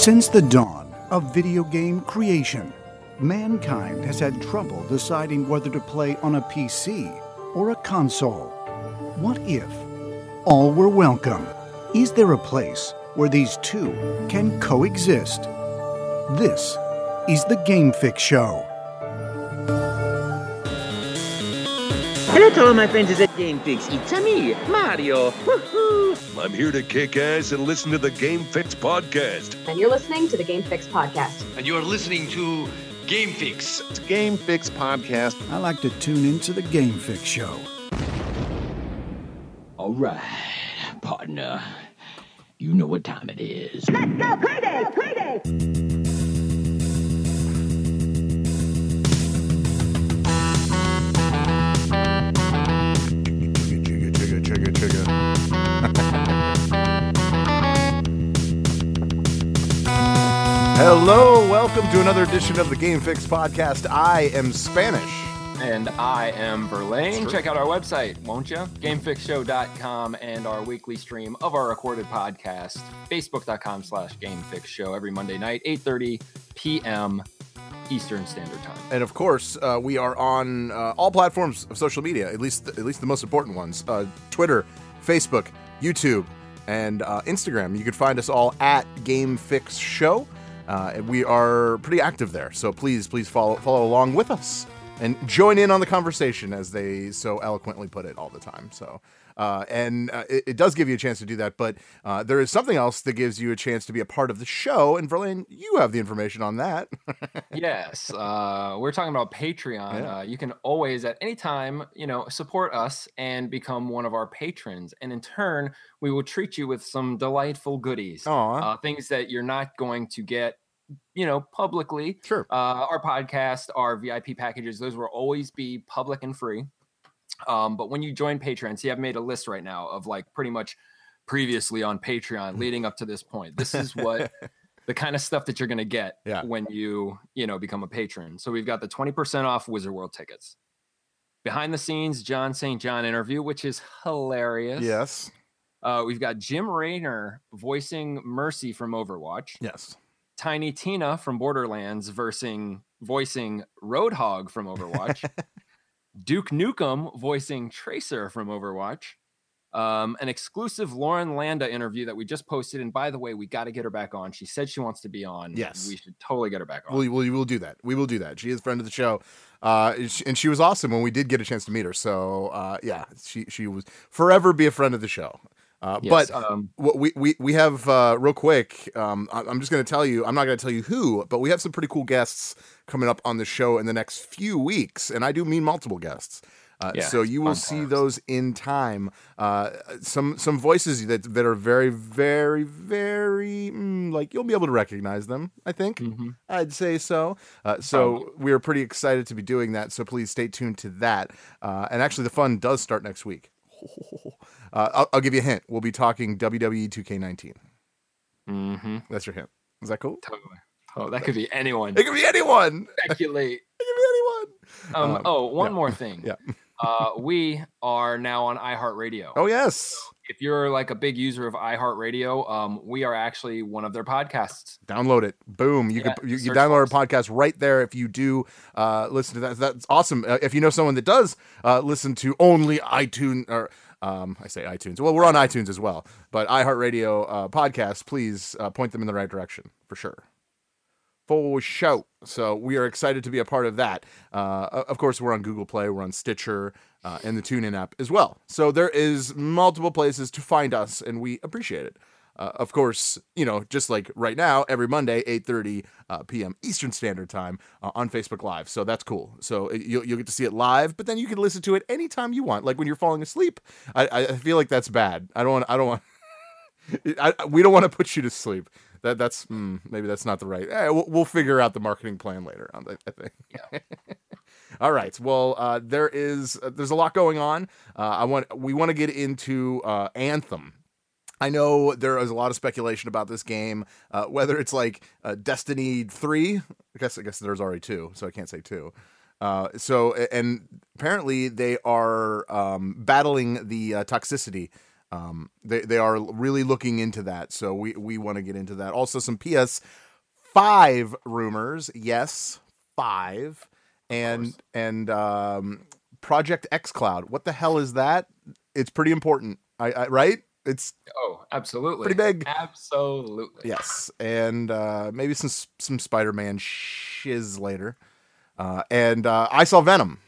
Since the dawn of video game creation, mankind has had trouble deciding whether to play on a PC or a console. What if all were welcome? Is there a place where these two can coexist? This is the Game Fix Show. Hello to all my friends at Game Fix. It's me, Mario. Woohoo! I'm here to kick ass and listen to the Game Fix podcast. And you're listening to the Game Fix podcast. And you're listening to Game Fix. It's Game Fix podcast. I like to tune into the Game Fix Show. All right, partner. You know what time it is. Let's go crazy, crazy. Hello, welcome to another edition of the Game Fix podcast. I am Spanish. And I am Verlaine. Check out our website, won't you? GameFixShow.com and our weekly stream of our recorded podcast, Facebook.com slash GameFixShow every Monday night, 8.30 p.m. Eastern Standard Time. And of course, uh, we are on uh, all platforms of social media, at least at least the most important ones: uh, Twitter, Facebook, YouTube, and uh, Instagram. You can find us all at Game Fix Show. Uh, we are pretty active there, so please, please follow follow along with us and join in on the conversation, as they so eloquently put it all the time. So. Uh, and uh, it, it does give you a chance to do that, but uh, there is something else that gives you a chance to be a part of the show. And Verlaine, you have the information on that. yes, uh, we're talking about Patreon. Yeah. Uh, you can always, at any time, you know, support us and become one of our patrons, and in turn, we will treat you with some delightful goodies, uh, things that you're not going to get, you know, publicly. Sure. Uh, our podcast, our VIP packages, those will always be public and free. Um, but when you join Patreon, see, I've made a list right now of like pretty much previously on Patreon leading up to this point. This is what the kind of stuff that you're going to get Yeah. when you, you know, become a patron. So we've got the 20% off Wizard World tickets. Behind the scenes, John St. John interview, which is hilarious. Yes. Uh, we've got Jim Raynor voicing Mercy from Overwatch. Yes. Tiny Tina from Borderlands versing voicing Roadhog from Overwatch. Duke Nukem voicing Tracer from Overwatch. Um, an exclusive Lauren Landa interview that we just posted. And by the way, we got to get her back on. She said she wants to be on. Yes. We should totally get her back on. We will we'll do that. We will do that. She is a friend of the show. Uh, and she- and she was awesome when we did get a chance to meet her. So uh, yeah, she she was forever be a friend of the show. Uh, Yes, but um, what we, we we have uh, real quick. Um, I- I'm just going to tell you. I'm not going to tell you who, but we have some pretty cool guests coming up on the show in the next few weeks, and I do mean multiple guests. Uh, Yeah, so you will see times. those in time. Uh, some some voices that that are very very very mm, like you'll be able to recognize them. I think. mhm. I'd say so. Uh, so Probably. we are pretty excited to be doing that. So please stay tuned to that. Uh, and actually, the fun does start next week. Uh, I'll, I'll give you a hint. We'll be talking WWE 2K19. Mhm. That's your hint. Is that cool? Totally. Oh, that could be anyone. It could be anyone. Speculate. it could be anyone. Um, Um, oh, one yeah. more thing. Yeah. uh, we are now on iHeartRadio. Oh yes. if you're like a big user of iHeartRadio, um, we are actually one of their podcasts. Download it. Boom. You Yeah, can you, you download our podcast right there if you do uh, listen to that. That's awesome. Uh, if you know someone that does uh, listen to only iTunes or um, I say iTunes. Well, we're on iTunes as well, but iHeartRadio uh, podcast. Please uh, point them in the right direction for sure. For show. So we are excited to be a part of that. Uh, of course, we're on Google Play, we're on Stitcher, uh, and the TuneIn app as well. So there is multiple places to find us, and we appreciate it. Uh, of course, you know, just like right now, every Monday, 8.30 uh, p.m. Eastern Standard Time uh, on Facebook Live. So that's cool. So it- you'll, you'll get to see it live, but then you can listen to it anytime you want. Like when you're falling asleep. I, I feel like that's bad. I don't want, I don't want, I, we don't want to put you to sleep. That that's hmm, maybe that's not the right. Eh, we'll, we'll figure out the marketing plan later. On that, I think. Yeah. All right. Well, uh, there is uh, there's a lot going on. Uh, I want we want to get into uh, Anthem. I know there is a lot of speculation about this game, uh, whether it's like uh, Destiny three. I guess I guess there's already two, so I can't say two. Uh, so and apparently they are um, battling the uh, toxicity Um, they they are really looking into that, so we we want to get into that. Also, some PS five rumors. Yes, five, and and um, Project X Cloud. What the hell is that? It's pretty important. I, I right? It's Oh, absolutely. Pretty big. Absolutely. Yes, and uh, maybe some some Spider Man shiz later. Uh, and uh, I saw Venom.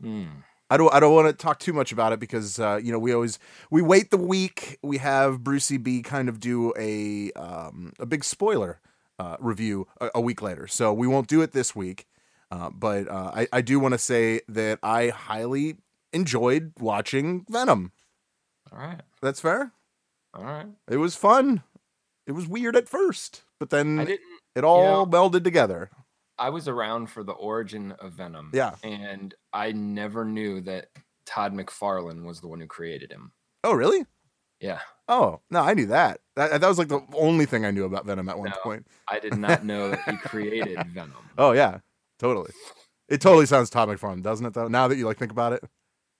Hmm. I don't I don't want to talk too much about it because uh, you know we always we wait the week we have Brucey B kind of do a um, a big spoiler uh, review a, a week later, so we won't do it this week. Uh, but uh, I I do want to say that I highly enjoyed watching Venom. All right. That's fair. All right. It was fun. It was weird at first, but then it all know- melded together. I was around for the origin of Venom. Yeah. And I never knew that Todd McFarlane was the one who created him. Oh, really? Yeah. Oh, no, I knew that. That, that was like the only thing I knew about Venom at one No. point. I did not know that he created Venom. Oh yeah, totally. It totally sounds Todd McFarlane, doesn't it? Though now that you like think about it,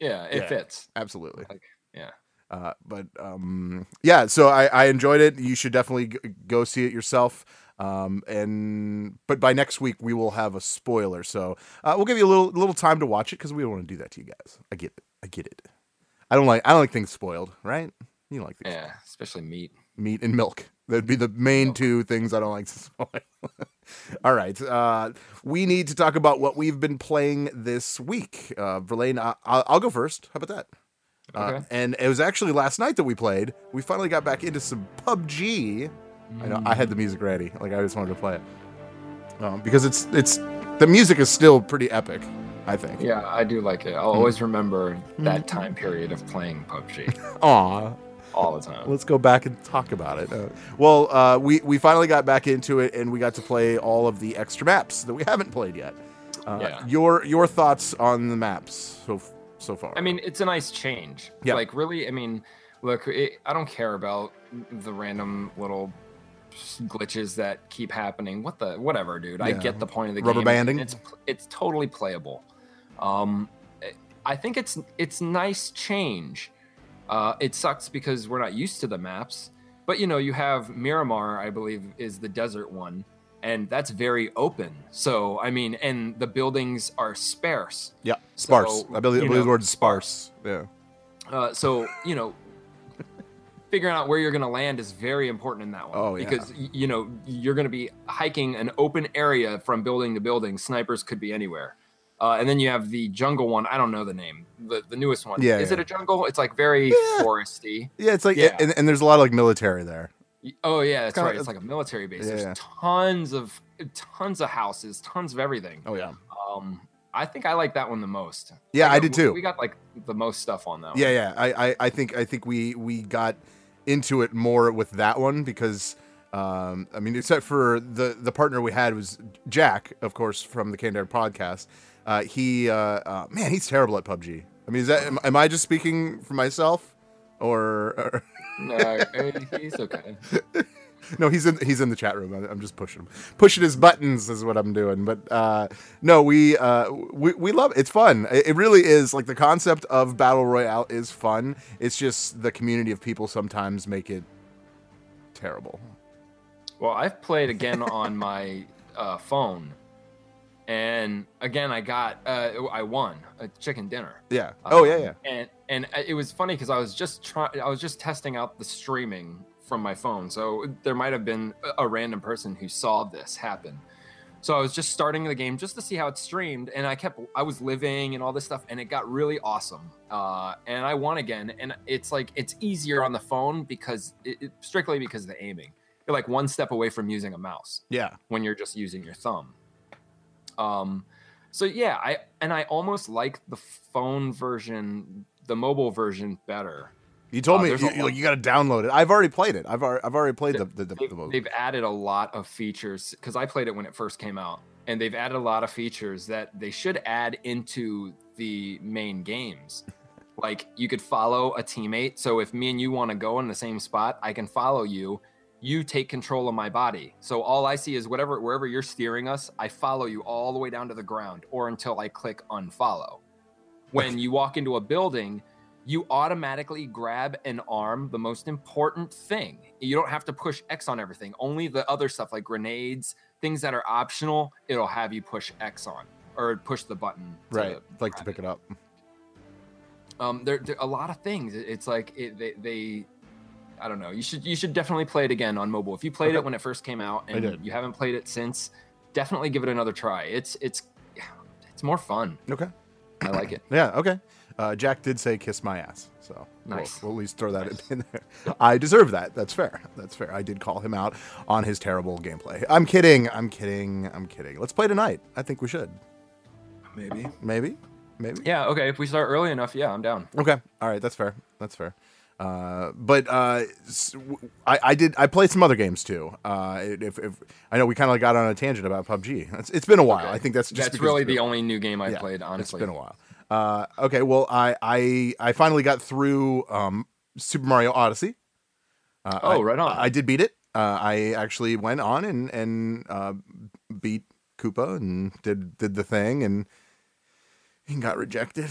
Yeah, it Yeah. fits. absolutely. Like, yeah. Uh, but um, yeah, so I, I enjoyed it. You should definitely g- go see it yourself. Um, and but by next week we will have a spoiler, so uh, we'll give you a little little time to watch it because we don't want to do that to you guys. I get it. I get it. I don't like I don't like things spoiled, right? You don't like things Yeah, especially meat. meat and milk. That'd be the main two things I don't like to spoil. All right. Uh, we need to talk about what we've been playing this week. Uh, Verlaine, I- I'll go first. How about that? Uh, and it was actually last night that we played. We finally got back into some PUBG. I know I had the music ready. Like I just wanted to play it um, because it's it's the music is still pretty epic. I think. Yeah, I do like it. I'll Mm. always remember that time period of playing PUBG Aw. all the time. Let's go back and talk about it. Uh, well, uh, we we finally got back into it, and we got to play all of the extra maps that we haven't played yet. Uh, Yeah. Your your thoughts on the maps so f- so far? I mean, it's a nice change. Yeah. Like, really, I mean, look, it, I don't care about the random little glitches that keep happening. What the, whatever, dude. I get the point of the Rubber game. banding? It's it's totally playable. Um, I think it's it's nice change. Uh, it sucks because we're not used to the maps. But you know, you have Miramar, I believe, is the desert one, and that's very open. So I mean, and the buildings are sparse. yeah, sparse. So, I believe, I believe the word is sparse. Yeah. Uh, so you know, figuring out where you're going to land is very important in that one. Oh, yeah. because you know you're going to be hiking an open area from building to building. Snipers could be anywhere. Uh, and then you have the jungle one. I don't know the name. The the newest one. Yeah, Is yeah. it a jungle? It's like very Yeah. foresty. Yeah, it's like, Yeah. and, and there's a lot of like military there. Oh yeah, that's kinda- right. It's like a military base. Yeah. There's tons of tons of houses, tons of everything. Oh yeah. Um, I think I like that one the most. Yeah, We I did too. We got like the most stuff on that. one. Yeah, yeah. I, I, I think I think we we got into it more with that one because um, I mean, except for the the partner we had was Jack, of course, from the Candor podcast. Uh, he, uh, uh, man, he's terrible at PUBG. I mean, is that am, am I just speaking for myself, or, or No, he's okay. no? He's in he's in the chat room. I'm just pushing him, pushing his buttons is what I'm doing. But uh, no, we uh, we we love it. It's fun. It, it really is. Like the concept of battle royale is fun. It's just the community of people sometimes make it terrible. Well, I've played again on my uh, phone, and again I got uh, I won a chicken dinner. Yeah. Oh yeah, Um, yeah. And and it was funny because I was just trying. I was just testing out the streaming from my phone, so there might have been a- a random person who saw this happen. So I was just starting the game just to see how it streamed, and I kept I was living and all this stuff, and it got really awesome. Uh, and I won again, and it's like it's easier on the phone because it, it- strictly because of the aiming. You're like one step away from using a mouse Yeah. when you're just using your thumb. Um, so yeah, I and I almost like the phone version, the mobile version better. You told Uh, me you, you got to download it. I've already played it. I've already, I've already played the the, the, They've, the they've added a lot of features because I played it when it first came out, and they've added a lot of features that they should add into the main games. like you could follow a teammate. So if me and you want to go in the same spot, I can follow you. You take control of my body. So all I see is whatever wherever you're steering us, I follow you all the way down to the ground or until I click unfollow. When you walk into a building, you automatically grab and arm the most important thing. You don't have to push X on everything. Only the other stuff like grenades, things that are optional, it'll have you push X on or push the button. to right, like to pick it up. um there, there a lot of things it's like it, they, they i don't know you should you should definitely play it again on mobile if you played Okay. it when it first came out and you haven't played it since definitely give it another try it's it's it's more fun Okay. I like it Yeah. Okay. Uh, Jack did say "kiss my ass," so we'll- Nice. we'll, at least throw that in there. I deserve that. That's fair. That's fair. I did call him out on his terrible gameplay. I'm kidding. I'm kidding. I'm kidding. Let's play tonight. I think we should. maybe Maybe. Maybe. yeah okay if we start early enough yeah i'm down Okay. All right. That's fair. That's fair. Uh, but uh, I, I did. I played some other games too. Uh, if, if I know we kind of got on a tangent about PUBG. It's, it's been a while. Okay. I think that's just that's really the been- only new game i've Yeah, played honestly It's been a while. Uh, okay, well, I I I finally got through um, Super Mario Odyssey. Uh, Oh, I- right on. I did beat it. Uh, I actually went on and and uh, beat Koopa and did did the thing and he got rejected.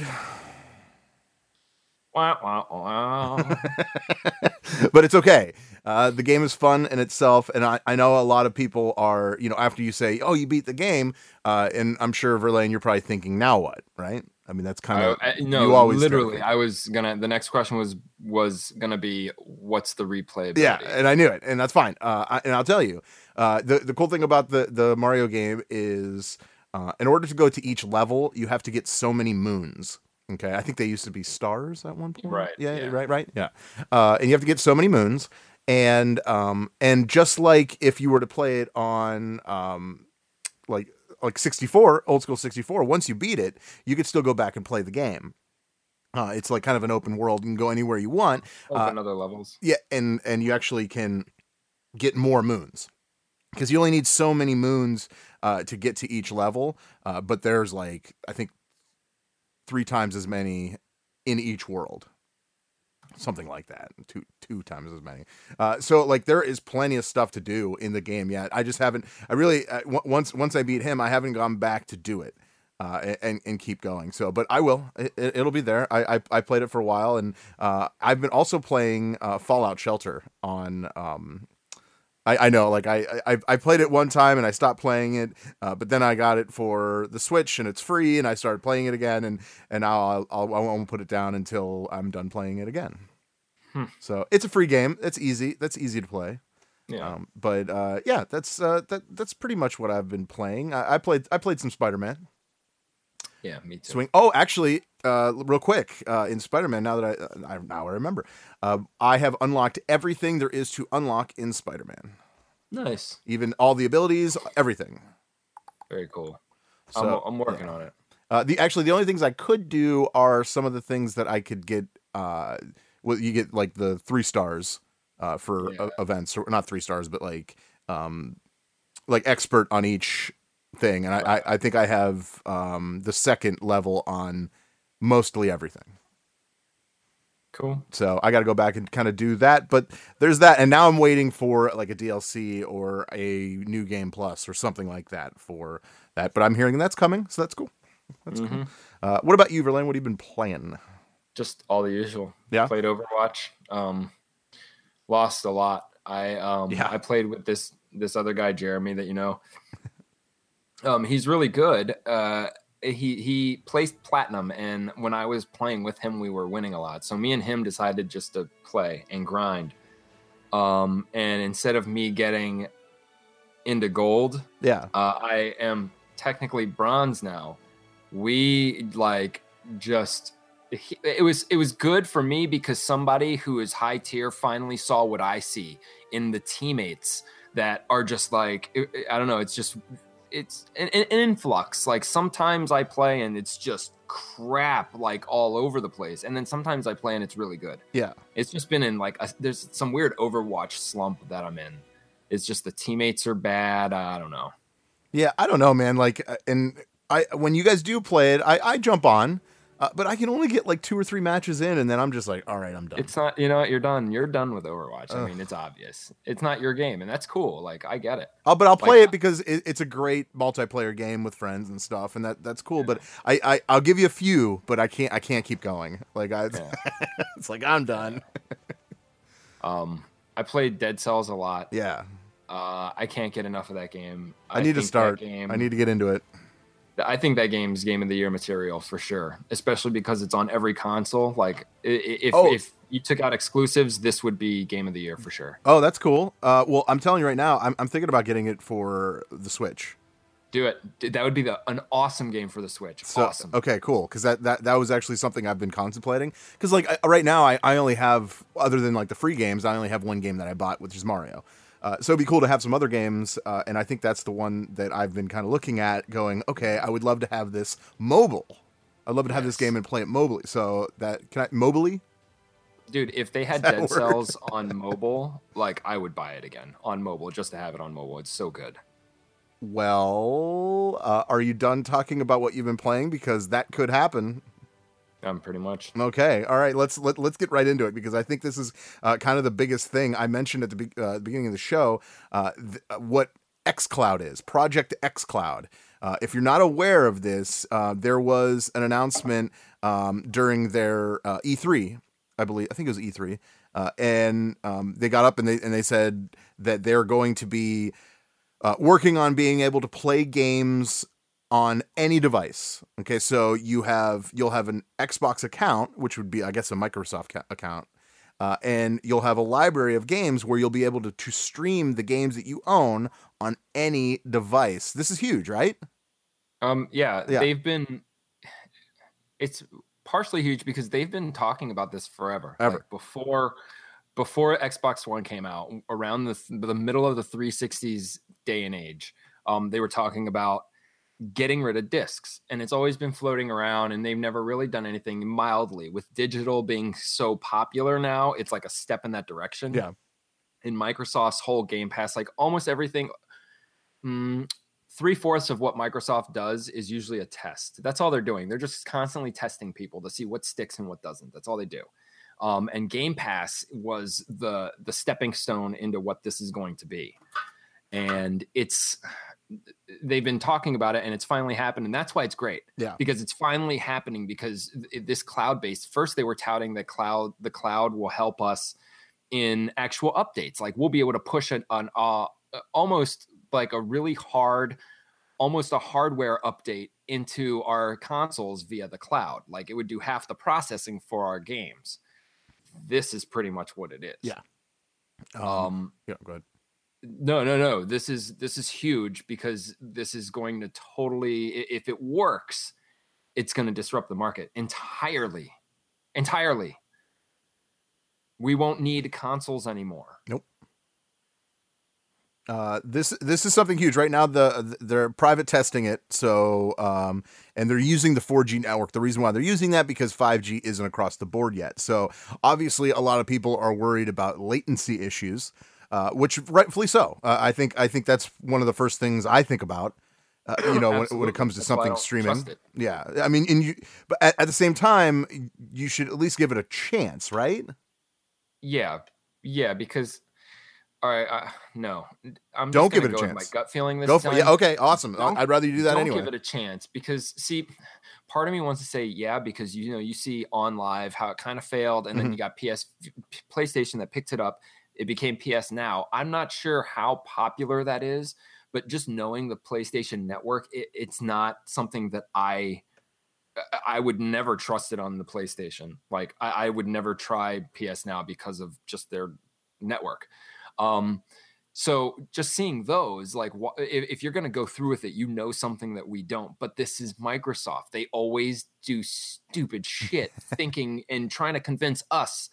Wah, wah, wah. but it's okay. Uh, the game is fun in itself, and I, I know a lot of people are, you know, after you say, "Oh, you beat the game," uh, and I'm sure Verlaine, you're probably thinking, "Now what?" Right? I mean, that's kind of no you always literally i was gonna the next question was was gonna be what's the replay Yeah, and I knew it, and that's fine. Uh, I, and I'll tell you, uh, the the cool thing about the the Mario game is, uh, in order to go to each level, you have to get so many moons. Okay, I think they used to be stars at one point. Right, Yeah. yeah. Right. Right. Yeah. Uh, and you have to get so many moons, and um, and just like if you were to play it on um, like like 64, old school 64, once you beat it, you could still go back and play the game. Uh, it's like kind of an open world. You can go anywhere you want. open other levels Yeah, and and you actually can get more moons because you only need so many moons uh, to get to each level. Uh, but there's like I think three times as many in each world, something like that. Two two times as many. Uh, so like there is plenty of stuff to do in the game yet. I just haven't. I really uh, w- once once I beat him, I haven't gone back to do it. Uh, and and keep going. So, but I will. It, it'll be there. I, I I played it for a while, and uh, I've been also playing uh, Fallout Shelter on. Um, I, I know, like I, I I played it one time and I stopped playing it, uh, but then I got it for the Switch and it's free, and I started playing it again, and and now I'll, I'll I won't put it down until I'm done playing it again. Hmm. So it's a free game. That's easy. That's easy to play. yeah Um, but uh, yeah, that's uh, that that's pretty much what I've been playing. I, I played I played some Spider Man. Yeah me too Swing. Oh, actually, uh, real quick, uh, in Spider Man, now that I, I now I remember, uh, I have unlocked everything there is to unlock in Spider Man, nice even all the abilities, everything. very cool So I'm, I'm working on it uh, the actually the only things I could do are some of the things that I could get. Uh, well, you get like the three stars uh, for Yeah. uh, events, or not three stars, but like um, like expert on each thing, and I, I, I think I have um, the second level on mostly everything. cool So I got to go back and kind of do that. But there's that, and now I'm waiting for like a DLC or a new game plus or something like that for that. But I'm hearing that's coming, so that's cool. That's cool. Mhm. Uh, what about you, Verlaine? What have you been playing? just all the usual. Yeah? Played Overwatch. Um lost a lot. I um Yeah. I played with this this other guy, Jeremy, that you know. Um he's really good. Uh he he placed platinum and when I was playing with him we were winning a lot. So me and him decided just to play and grind. Um and instead of me getting into gold, Yeah, uh, I am technically bronze now. We like just he- it was it was good for me because somebody who is high tier finally saw what I see in the teammates that are just like I- I don't know. It's just it's an, an influx. Like sometimes I play and it's just crap like all over the place, and then sometimes I play and it's really good. yeah, It's just been in like a, there's some weird Overwatch slump that I'm in. It's just the teammates are bad. I don't know. yeah. I don't know, man. Like, uh, and I when you guys do play it, I, I jump on. Uh, but I can only get like two or three matches in, and then I'm just like, all right, I'm done. It's not, you know, what, you're done. You're done with Overwatch. I mean, it's obvious. It's not your game, and that's cool. Like, I get it. Oh, but I'll play Like- it because it, it's a great multiplayer game with friends and stuff, and that that's cool. But I, I I'll give you a few, but I can't I can't keep going. Like I, Yeah. it's like I'm done. Um, I played Dead Cells a lot. Yeah, Uh, I can't get enough of that game. I, need to start. Game, I need to get into it. I think that game's game of the year material for sure, especially because it's on every console. Like, if Oh. if you took out exclusives, this would be game of the year for sure. Oh, that's cool. Uh, well, I'm telling you right now, I'm I'm thinking about getting it for the Switch. Do it. That would be the, an awesome game for the Switch. So, awesome. Okay, cool. Because that, that that was actually something I've been contemplating. Because like I, right now, I, I only have other than like the free games, I only have one game that I bought, which is Mario. Uh, so it'd be cool to have some other games, uh, and I think that's the one that I've been kind of looking at, going, okay, I would love to have this mobile. I'd love to have this game and play it mobily. So that can I mobily? Dude, if they had Dead? Cells on mobile, like I would buy it again on mobile just to have it on mobile. It's so good. Well, uh, are you done talking about what you've been playing? Because that could happen. Um, pretty much. Okay, all right. Let's let, let's get right into it because I think this is uh, kind of the biggest thing I mentioned at the be- uh, beginning of the show. Uh, th- uh, what XCloud is Project XCloud. Uh, if you're not aware of this, uh, there was an announcement um, during their uh, E3, I believe. I think it was E3, uh, and um, they got up and they and they said that they're going to be uh, working on being able to play games on any device. Okay, so you have you'll have an Xbox account, which would be I guess a Microsoft ca- account, uh, and you'll have a library of games where you'll be able to to stream the games that you own on any device. This is huge, right? Um, yeah, Yeah. they've been. It's partially huge because they've been talking about this forever. Ever. Like before, before Xbox One came out, around the th- the middle of the 360s day and age, um, they were talking about getting rid of discs, and it's always been floating around, and they've never really done anything mildly. With digital being so popular now, it's like a step in that direction. Yeah. In Microsoft's whole Game Pass, like almost everything. Mm, three fourths of what Microsoft does is usually a test. That's all they're doing. They're just constantly testing people to see what sticks and what doesn't. That's all they do. Um, and Game Pass was the the stepping stone into what this is going to be. And it's they've been talking about it, and it's finally happened, and that's why it's great. Yeah. because it's finally happening. Because this cloud based, first they were touting that cloud the cloud will help us in actual updates. Like we'll be able to push an, an uh, almost like a really hard, almost a hardware update into our consoles via the cloud. Like it would do half the processing for our games. This is pretty much what it is. Yeah. Um, yeah, go ahead. No, no, no. This is this is huge because this is going to totally if it works, it's going to disrupt the market entirely. Entirely. We won't need consoles anymore. Uh, this this is something huge right now. The they're private testing it, so um, and they're using the 4G network. The reason why they're using that because 5G isn't across the board yet. So obviously, a lot of people are worried about latency issues, uh, which rightfully so. Uh, I think I think that's one of the first things I think about. Uh, you know, when, when it comes to That's something streaming. Yeah, I mean, and you, but at, at the same time, you should at least give it a chance, right? Yeah, yeah, because all right, no, I'm Don't just give it a chance. my gut feeling this Go for time. yeah. Okay, awesome. Don't- I'd rather you do that don't anyway. give it a chance because see, part of me wants to say yeah because you know you see OnLive how it kind of failed, and then Mhm. you got PS PlayStation that picked it up. It became PS Now. I'm not sure how popular that is, but just knowing the PlayStation Network, it, it's not something that I. I would never trust it on the PlayStation. Like I, I would never try PS Now because of just their network. Um, so just seeing those, like, wha- if, if you're going to go through with it, you know something that we don't. But this is Microsoft. They always do stupid shit, thinking and trying to convince us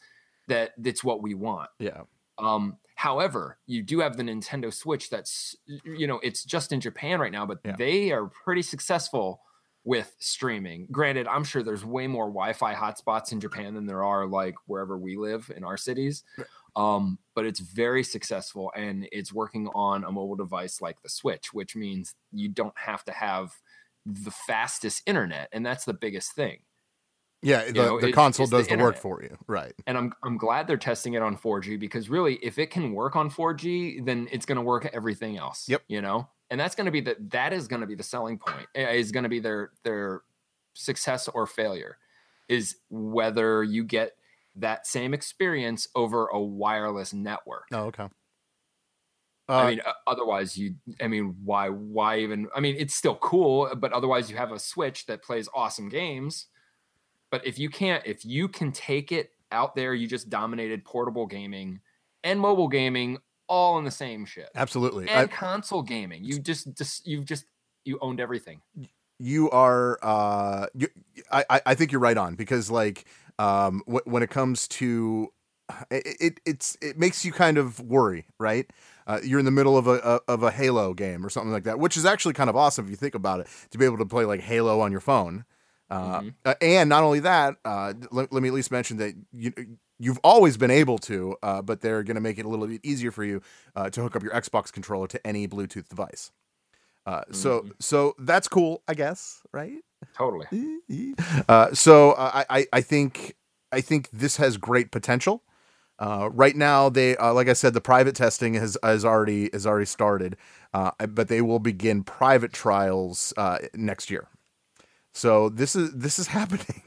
that it's what we want. Yeah. Um, however, you do have the Nintendo Switch. That's you know, it's just in Japan right now, but Yeah. they are pretty successful with streaming. Granted, I'm sure there's way more Wi-Fi hotspots in Japan than there are like wherever we live in our cities. Um, but it's very successful and it's working on a mobile device like the Switch, which means you don't have to have the fastest internet, and that's the biggest thing. Yeah, the, know, the it's- console it's the does the, work for you. Right. and I'm I'm glad they're testing it on 4G because really, if it can work on 4G, then it's going to work everything else. Yep. You know, and that's going to be the that is going to be the selling point. eh, Is going to be their their success or failure, is whether you get that same experience over a wireless network. Oh, okay. I Uh, mean, otherwise you. I mean, why? Why even? I mean, it's still cool, but otherwise you have a Switch that plays awesome games. But if you can't, if you can take it out there, you just dominated portable gaming and mobile gaming all in the same shit, absolutely. and I- console gaming. You just, just, you've just, you owned everything. you are uh you, I, I I think you're right on because like um wh- when it comes to it, it it's it makes you kind of worry right uh, you're in the middle of a, a of a halo game or something like that which is actually kind of awesome if you think about it to be able to play like halo on your phone uh, Mhm. uh, and not only that uh let, let me at least mention that you you've always been able to uh, but they're going to make it a little bit easier for you uh, to hook up your xbox controller to any bluetooth device uh, so so that's cool i guess right Totally. uh, so uh, I, I I think I think this has great potential. Uh, right now, they uh, like I said, the private testing has has already has already started, uh, but they will begin private trials uh, next year. So this is this is happening.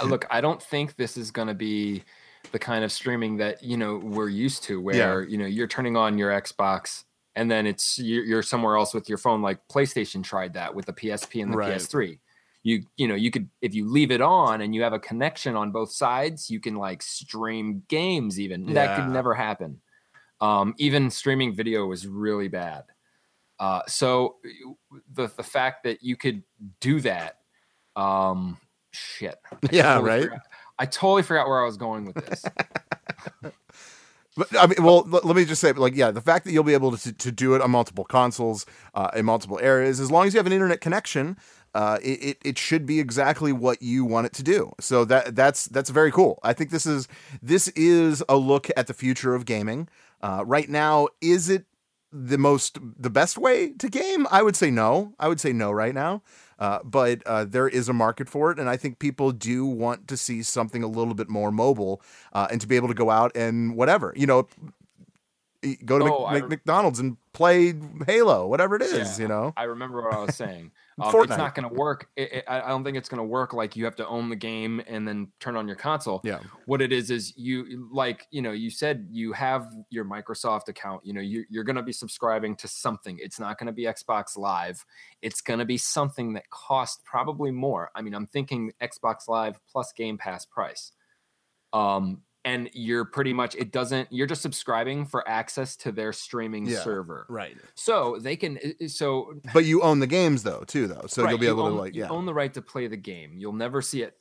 Uh, Look, I don't think this is going to be the kind of streaming that you know we're used to, where you know you're turning on your Xbox and then it's you're, somewhere else with your phone. Like PlayStation tried that with the PSP and the Right. PS3. You you know you could if you leave it on and you have a connection on both sides, you can like stream games. Even that could never happen. Um, even streaming video was really bad. Uh, so the the fact that you could do that, um, shit. I Yeah, totally right? forgot- I totally forgot where I was going with this. But I mean, well, let me just say, like, yeah, the fact that you'll be able to, to do it on multiple consoles, uh, in multiple areas, as long as you have an internet connection, uh, it, it, it should be exactly what you want it to do. So that that's that's very cool. I think this is this is a look at the future of gaming. Uh, right now, is it the most the best way to game? I would say no. I would say no right now. Uh, but uh, there is a market for it, and I think people do want to see something a little bit more mobile, uh, and to be able to go out and whatever you know, go to Oh, Mc- I- Mc- McDonald's and play Halo, whatever it is. Yeah. You know, I remember what I was saying. Um, it's not going to work. It, it- I don't think it's going to work. Like you have to own the game and then turn on your console. yeah, What it is is you like you know you said you have your Microsoft account. You know you, you're going to be subscribing to something. It's not going to be Xbox Live. It's going to be something that costs probably more. I mean, I'm thinking Xbox Live plus Game Pass price. Um, and you're pretty much it doesn't. You're just subscribing for access to their streaming Yeah. server. right. So they can. So But you own the games though, too, though, so Right, you'll be you able own, to like, you yeah, own the right to play the game. You'll never see it.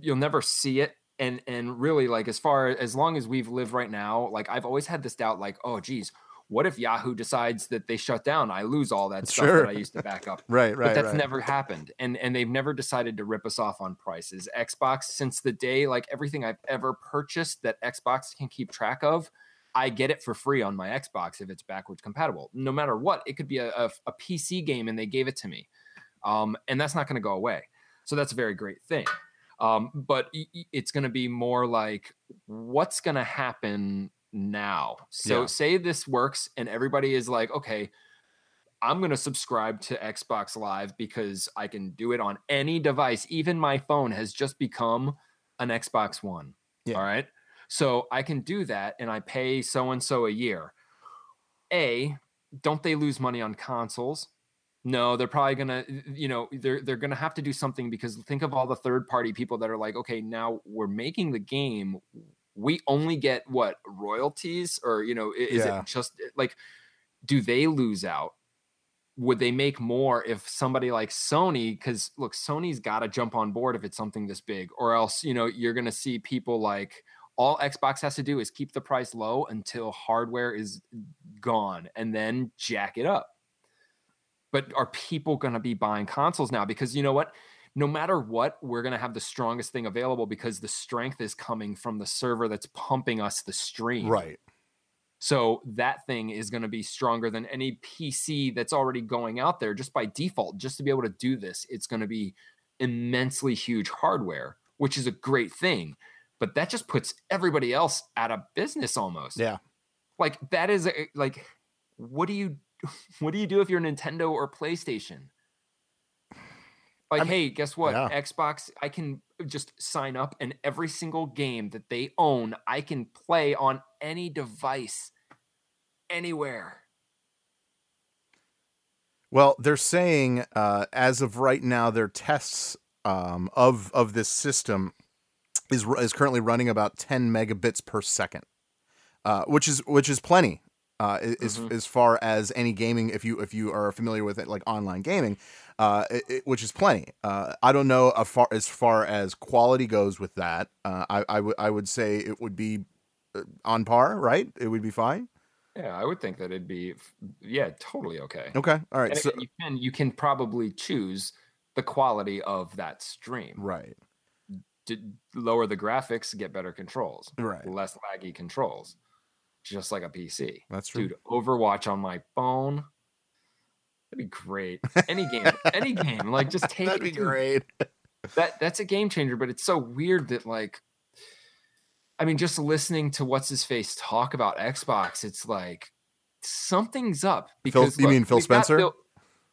You'll never see it. And and really, like as far as long as we've lived right now, like I've always had this doubt, like, oh geez, what if Yahoo decides that they shut down? I lose all that stuff Sure. that I used to back up. right, right, but that's right. never happened. And and they've never decided to rip us off on prices. Xbox, since the day, like everything I've ever purchased that Xbox can keep track of, I get it for free on my Xbox if it's backwards compatible. No matter what, it could be a, a, a PC game and they gave it to me. Um, and that's not going to go away. So that's a very great thing. Um, but it's going to be more like what's going to happen now. So Yeah. say this works and everybody is like, okay, I'm going to subscribe to Xbox Live because I can do it on any device. Even my phone has just become an Xbox One. Yeah. All right. So I can do that and I pay so and so a year. A, don't they lose money on consoles? No, they're probably gonna, you know, they're they're gonna have to do something because think of all the third party people that are like, okay, now we're making the game. We only get what royalties, or you know, is Yeah. it just eh, like, do they lose out? Would they make more if somebody like Sony? Because look, Sony's got to jump on board if it's something this big, or else you know you're gonna see people like all Xbox has to do is keep the price low until hardware is gone, and then jack it up but are people going to be buying consoles now because you know what no matter what we're going to have the strongest thing available because the strength is coming from the server that's pumping us the stream right. so that thing is going to be stronger than any pc that's already going out there just by default just to be able to do this it's going to be immensely huge hardware, which is a great thing. But that just puts everybody else out of business almost. Yeah. Like that is a, like, what do you what do you do if you're Nintendo or PlayStation? Like, mean, hey, guess what? yeah. Xbox, I can just sign up and every single game that they own, I can play on any device anywhere. Well, they're saying uh, as of right now, their tests um, of of this system is is currently running about 10 megabits per second, uh, which is which is plenty. Uh, as Mhm. as far as any gaming, if you if you are familiar with it, like online gaming, uh, it, it- which is plenty. Uh, I don't know far, as far as quality goes with that. Uh, I I would I would say it would be uh, on par, right? It would be fine. Yeah, I would think that it'd be, yeah, totally okay. Okay, all right. And So you can you can probably choose the quality of that stream. right, To lower the graphics, get better controls, right. less laggy controls, just like a PC. That's true. Dude, Overwatch on my phone. That'd be great. Any game, any game, like just take That'd it. be dude. great. That that's a game changer, but it's so weird that like I mean, just listening to what's his face talk about Xbox, it's like something's up. Because you mean Phil Spencer? Bill-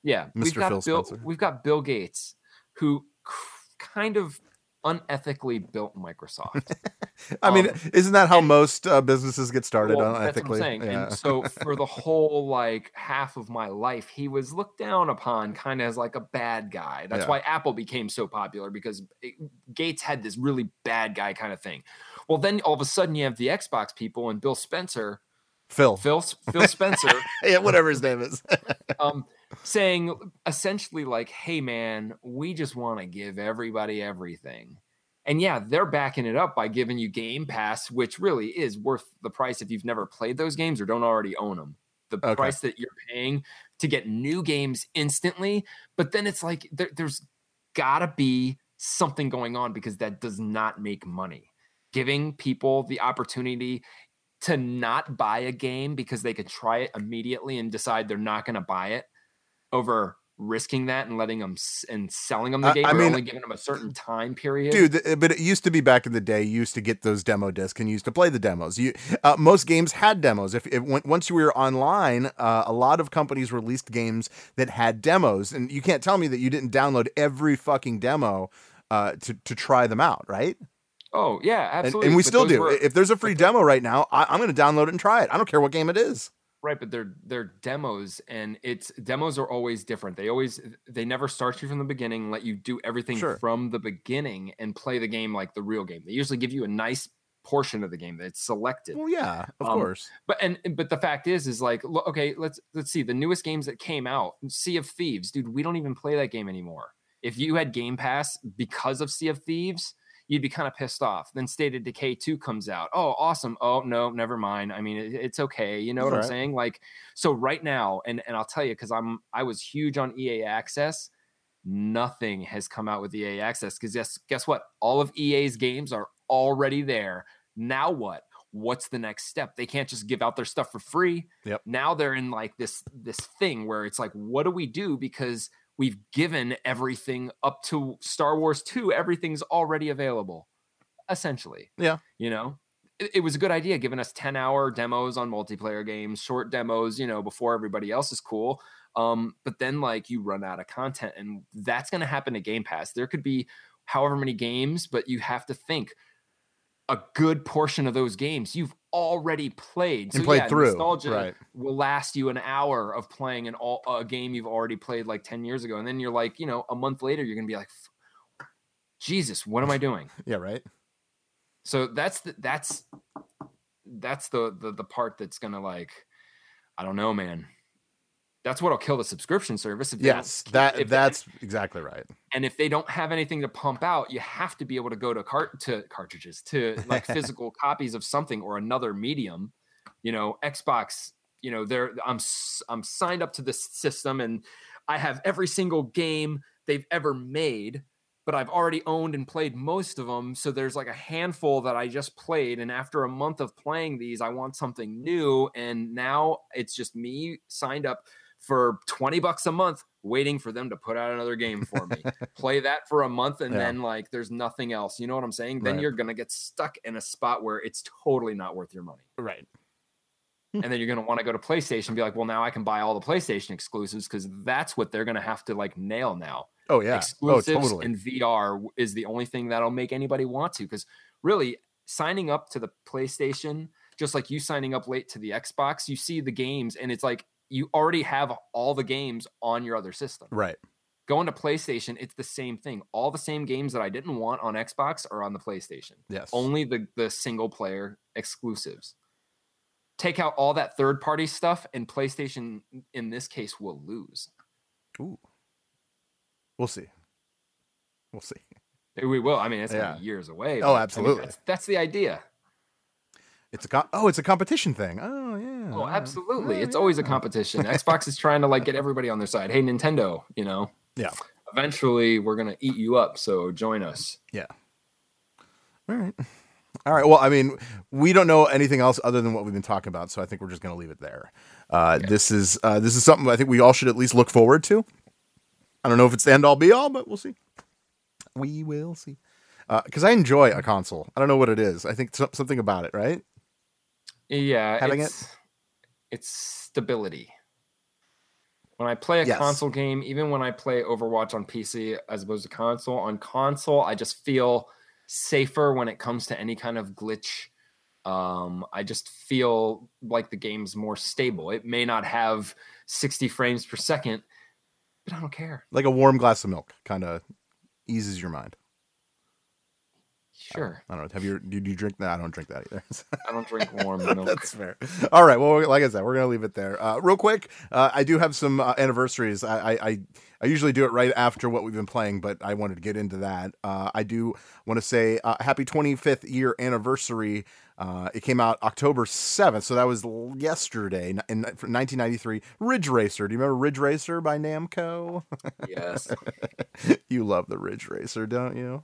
yeah, we've Mr. got Phil Bill, Spencer. We've got Bill Gates, who kind of unethically built Microsoft. I mean, Um, isn't that how and- most uh, businesses get started Well, on that's what I'm ethically? saying. Yeah. And so for the whole like half of my life, he was looked down upon kind of as like a bad guy. That's Yeah. why Apple became so popular because it, Gates had this really bad guy kind of thing. Well, then all of a sudden you have the Xbox people and Bill Spencer, Phil. Phil Phil Spencer, yeah, whatever his name is. um, saying essentially like, "Hey, man, we just want to give everybody everything." And yeah, they're backing it up by giving you Game Pass, which really is worth the price if you've never played those games or don't already own them. The Okay. price that you're paying to get new games instantly, but then it's like there, there's got to be something going on because that does not make money. Giving people the opportunity to not buy a game because they could try it immediately and decide they're not going to buy it over risking that and letting them s- and selling them the I- game I or mean- only giving them a certain time period. Dude, but it used to be back in the day. You used to get those demo discs and you used to play the demos. You, uh, most games had demos. If, once you were online, uh, a lot of companies released games that had demos, and you can't tell me that you didn't download every fucking demo uh, to to try them out, right? Oh yeah, absolutely. and we But still do. were- if there's a free demo right now, I, I'm going to download it and try it. I don't care what game it is. Right, but they're they're demos, and it's demos are always different. They always they never start you from the beginning, let you do everything Sure. from the beginning, and play the game like the real game. They usually give you a nice portion of the game that's selected. Well, yeah, of Um, course. But and but the fact is, is like okay, let's let's see the newest games that came out. Sea of Thieves, dude, we don't even play that game anymore. If you had Game Pass because of Sea of Thieves, you'd be kind of pissed off. Then State of Decay 2 comes out. Oh, awesome. Oh, no, never mind. I mean, it, it's okay. You know what I'm saying? Like, so right now, and and I'll tell you, because I'm I was huge on EA Access. Nothing has come out with EA Access because guess guess what? All of EA's games are already there. Now what? What's the next step? They can't just give out their stuff for free. Yep. Now they're in like this this thing where it's like, what do we do? Because we've given everything up to Star Wars 2, everything's already available, essentially. Yeah. You know, it, it was a good idea giving us 10 hour demos on multiplayer games, short demos, you know, before everybody else is cool. Um, but then like you run out of content, and that's going to happen to Game Pass. There could be however many games, but you have to think a good portion of those games you've already played. And played through, Nostalgia right. will last you an hour of playing an all a game you've already played like 10 years ago. And then you're like, you know, a month later, you're gonna be like, Jesus, what am I doing? Yeah, right. So that's the, that's that's the, the the part that's gonna like, I don't know, man. That's what'll kill the subscription service. If Yes, that if they- that's exactly right. and if they don't have anything to pump out, you have to be able to go to cart to cartridges to like physical copies of something or another medium. You know, Xbox. You know, they're I'm I'm signed up to this system, and I have every single game they've ever made. But I've already owned and played most of them, so there's like a handful that I just played. And after a month of playing these, I want something new. And now it's just me signed up for 20 bucks a month waiting for them to put out another game for me. Play that for a month and Yeah. then like there's nothing else. You know what I'm saying? Then Right. you're going to get stuck in a spot where it's totally not worth your money. Right. Hmm. and then you're going to want to go to PlayStation and be like, "Well, now I can buy all the PlayStation exclusives cuz that's what they're going to have to like nail now." Oh yeah. Oh, exclusives oh totally. and VR is the only thing that'll make anybody want to. Because really, signing up to the PlayStation, just like you signing up late to the Xbox, you see the games, and it's like you already have all the games on your other system. right. Going to PlayStation, it's the same thing. All the same games that I didn't want on Xbox are on the PlayStation. Yes. Only the the single player exclusives. Take out all that third party stuff, and PlayStation in this case will lose. Ooh. We'll see. We'll see. We will. I mean, it's Yeah. years away. Oh, but, I mean, absolutely. that's, that's the idea. It's a oh, it's a competition thing. Oh yeah. Oh, absolutely. Yeah, It's always a competition. Xbox is trying to like get everybody on their side. Hey, Nintendo, you know. Yeah. Eventually, we're gonna eat you up. So join us. Yeah. All right. All right. Well, I mean, we don't know anything else other than what we've been talking about, so I think we're just going to leave it there. Uh, This is uh, this is something I think we all should at least look forward to. I don't know if it's the end all be all, but we'll see. We will see. Because I enjoy a console. I don't know what it is. I think so- something about it, right? Yeah, Having it? it's, it's stability. When I play a Yes. console game, even when I play Overwatch on PC as opposed to console, on console, I just feel safer when it comes to any kind of glitch. Um, I just feel like the game's more stable. It may not have 60 frames per second, but I don't care. Like a warm glass of milk, kind of eases your mind. Sure. I don't know. Have you? Do you drink that? I don't drink that either. I don't drink warm milk. That's fair. All right. Well, like I said, we're gonna leave it there. Uh, real quick, uh, I do have some uh, anniversaries. I, I I I usually do it right after what we've been playing, but I wanted to get into that. Uh, I do want to say uh, happy 25th year anniversary. Uh, it came out October 7th, so that was yesterday in, in 1993. Ridge Racer. Do you remember Ridge Racer by Namco? yes. you love the Ridge Racer, don't you?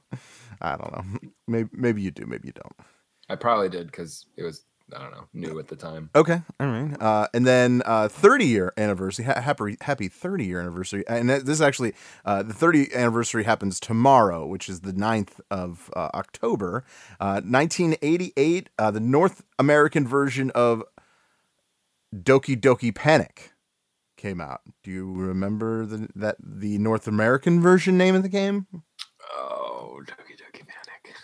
I don't know. Maybe maybe you do. Maybe you don't. I probably did because it was, I don't know, new at the time. Okay, all right. Uh, and then uh, 30 year anniversary, ha- happy happy 30 year anniversary. And that- this is actually uh, the 30th anniversary happens tomorrow, which is the 9th of uh, October, uh, 1988. Uh, the North American version of Doki Doki Panic came out. Do you remember the that the North American version name of the game? Oh, Doki Doki Panic.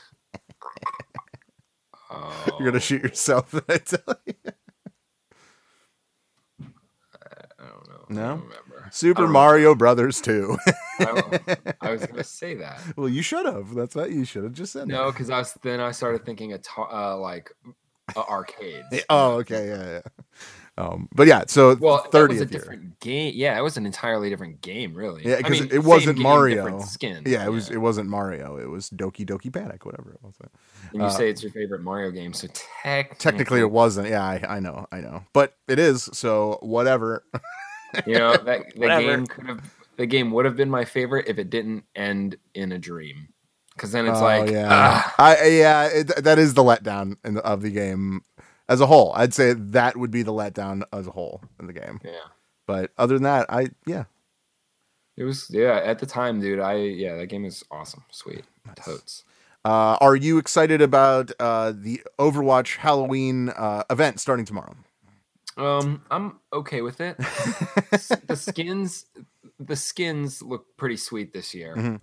Oh, You're gonna shoot yourself. I tell you. I don't know. No? I don't remember. Super don't- Mario Brothers 2. I, I was gonna say that. well, you should have. That's what you should have just said. No, because I was then I started thinking of ta- uh, like uh, arcades. Oh, okay, yeah, yeah. Um, but yeah, so Well, that was thirtieth a year. different game. Yeah, it was an entirely different game, really. Yeah, I because mean, it wasn't game, Mario. skin. Yeah, it was. It wasn't Mario. It was Doki Doki Panic, whatever it was. And you uh, say it's your favorite Mario game, so technically, Technically, it wasn't. Yeah, I, I know, I know, but it is. So whatever. You know that the game could have the game would have been my favorite if it didn't end in a dream. Because then it's Oh, like, yeah, ah, I yeah, it, that is the letdown in the, of the game as a whole. I'd say that would be the letdown as a whole in the game. yeah. But other than that, I yeah, It was yeah, at the time, dude. I yeah, that game is awesome. Sweet. Totes. Uh, are you excited about uh, the Overwatch Halloween uh, event starting tomorrow? Um, I'm okay with it. The skins the skins look pretty sweet this year. Mhm.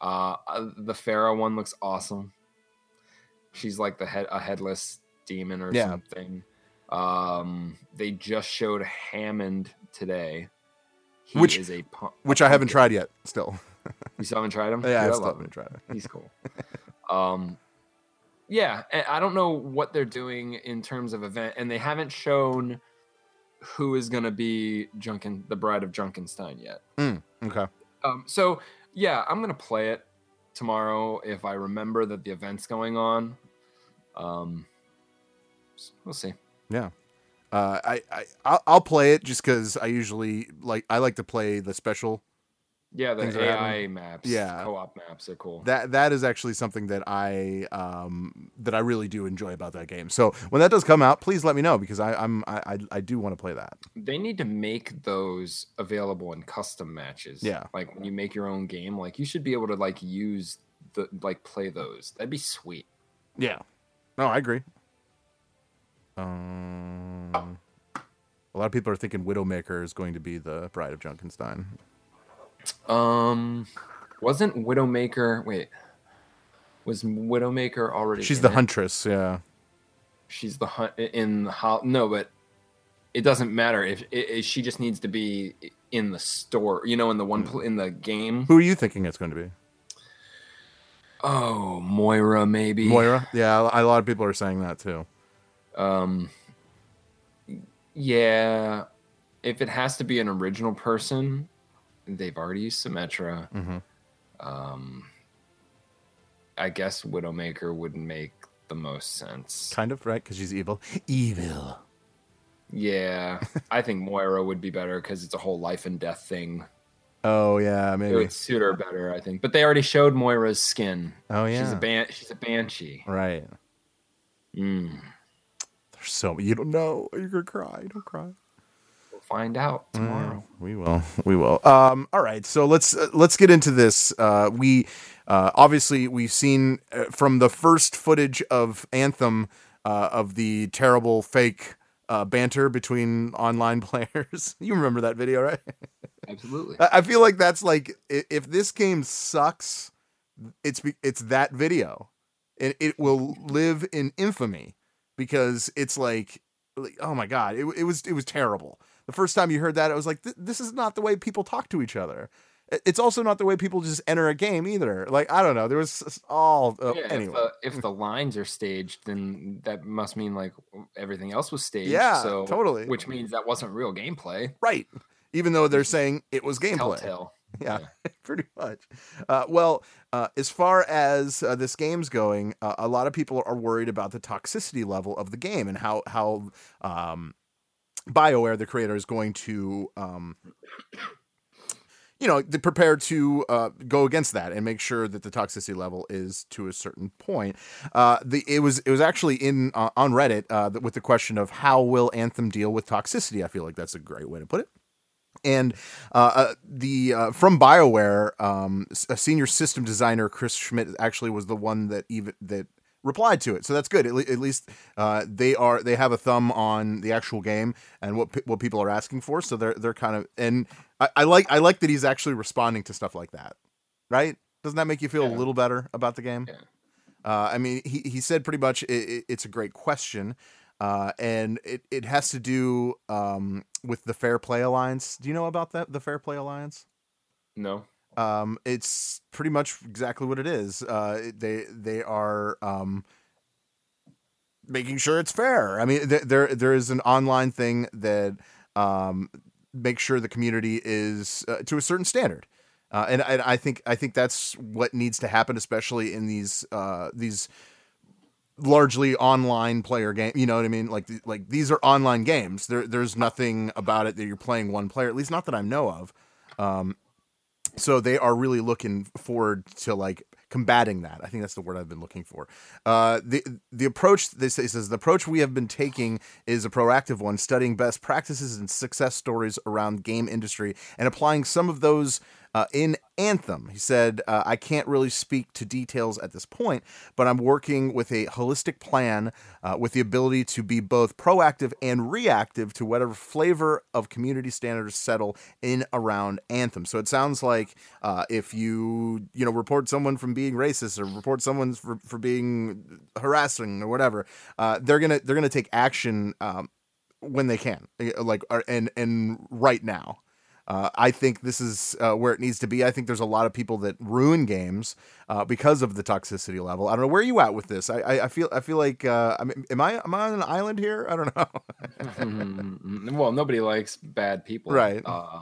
Uh uh, the Pharaoh one looks awesome. She's like the head a headless demon or Yeah. something. Um they just showed Hammond today. He Which- is a Which I haven't tried yet. Still, You still haven't tried him? yeah, I still haven't tried him. He's cool. um, yeah, I don't know what they're doing in terms of event, and they haven't shown who is going to be Junkin, the Bride of Junkenstein yet. Okay. Um, so yeah, I'm gonna play it tomorrow if I remember that the event's going on. Um, we'll see. Yeah. Uh, I, I I'll, I'll play it just because I usually like I like to play the special Yeah, the AI maps, Yeah. co-op maps are cool. that that is actually something that I um that I really do enjoy about that game. So when that does come out, please let me know because I I'm I I, I do want to play that. they need to make those available in custom matches. Yeah. Like when you make your own game, like you should be able to like use the like play those. That'd be sweet. Yeah. No, I agree. Um, a lot of people are thinking Widowmaker is going to be the Bride of Junkenstein. Um wasn't Widowmaker wait. Was Widowmaker already She's the it? huntress. Yeah. She's the hunt in the ho- no, but it doesn't matter if it- she just needs to be in the store, you know, in the one pl- in the game. Who are you thinking it's going to be? Oh, Moira maybe. Moira. Yeah, a lot of people are saying that too. Um, yeah, if it has to be an original person, they've already used Symmetra. Mhm. Um, I guess Widowmaker would make the most sense. Kind of right because she's evil. Evil. Yeah, I think Moira would be better because it's a whole life and death thing. Oh yeah, maybe It would suit her better, I think. But they already showed Moira's skin. Oh yeah. She's a ban- She's a banshee. Right. Mm. There's so you don't know. You're gonna cry. Don't cry. We'll find out tomorrow. We will. We will. Um, all right. So let's uh, let's get into this. Uh, we uh, obviously we've seen uh, from the first footage of Anthem uh, of the terrible fake uh, banter between online players. you remember that video, right? Absolutely. I feel like that's like if this game sucks, it's be- it's that video, and it will live in infamy because it's like, like, oh my god, it, it was it was terrible. The first time you heard that, it was like, this is not the way people talk to each other. It's also not the way people just enter a game either. Like I don't know, there was all uh, Yeah, anyway. if, the, if the lines are staged, then that must mean like everything else was staged. Yeah, so totally. Which means that wasn't real gameplay. right, even though they're saying it was gameplay. Telltale. Yeah, pretty much. Uh, well, uh, as far as uh, this game's going, uh, a lot of people are worried about the toxicity level of the game and how how um, Bioware, the creator, is going to. Um, you know, prepare to uh, go against that and make sure that the toxicity level is to a certain point. Uh, the it was it was actually in uh, on Reddit uh, with the question of how will Anthem deal with toxicity. I feel like that's a great way to put it and uh, uh, the uh, from Bioware, um, a senior system designer Chris Schmidt actually was the one that even that replied to it. So that's good. At, le- at least uh, they are they have a thumb on the actual game and what pe- what people are asking for. So they're they're kind of and I, I like I like that he's actually responding to stuff like that. Right? Doesn't that make you feel a little better about the game? Yeah. Uh, I mean, he, he said pretty much it, it, it's a great question. Uh, and it, it has to do um, with the Fair Play Alliance. Do you know about that? The Fair Play Alliance? No. Um, it's pretty much exactly what it is. Uh, they they are um, making sure it's fair. I mean, there there, there is an online thing that um, makes sure the community is uh, to a certain standard. Uh, and, and I think I think that's what needs to happen, especially in these uh, these largely online player game. You know what I mean? Like like these are online games. There there's nothing about it that you're playing one player. At least not that I know of. Um, so they are really looking forward to like combating that. I think that's the word I've been looking for. Uh, the the approach this says the approach we have been taking is a proactive one, studying best practices and success stories around game industry and applying some of those uh, in Anthem. He said, uh, I can't really speak to details at this point, but I'm working with a holistic plan uh, with the ability to be both proactive and reactive to whatever flavor of community standards settle in around Anthem. So it sounds like uh, if you, you know, report someone from being racist or report someone for, for being harassing or whatever, uh, they're gonna they're gonna take action um, when they can, like and and right now. Uh, I think this is uh, where it needs to be. I think there's a lot of people that ruin games uh, because of the toxicity level. I don't know where are you at with this. I, I, I feel I feel like uh, I mean, am I am I on an island here? I don't know. Well, nobody likes bad people, Right. Uh,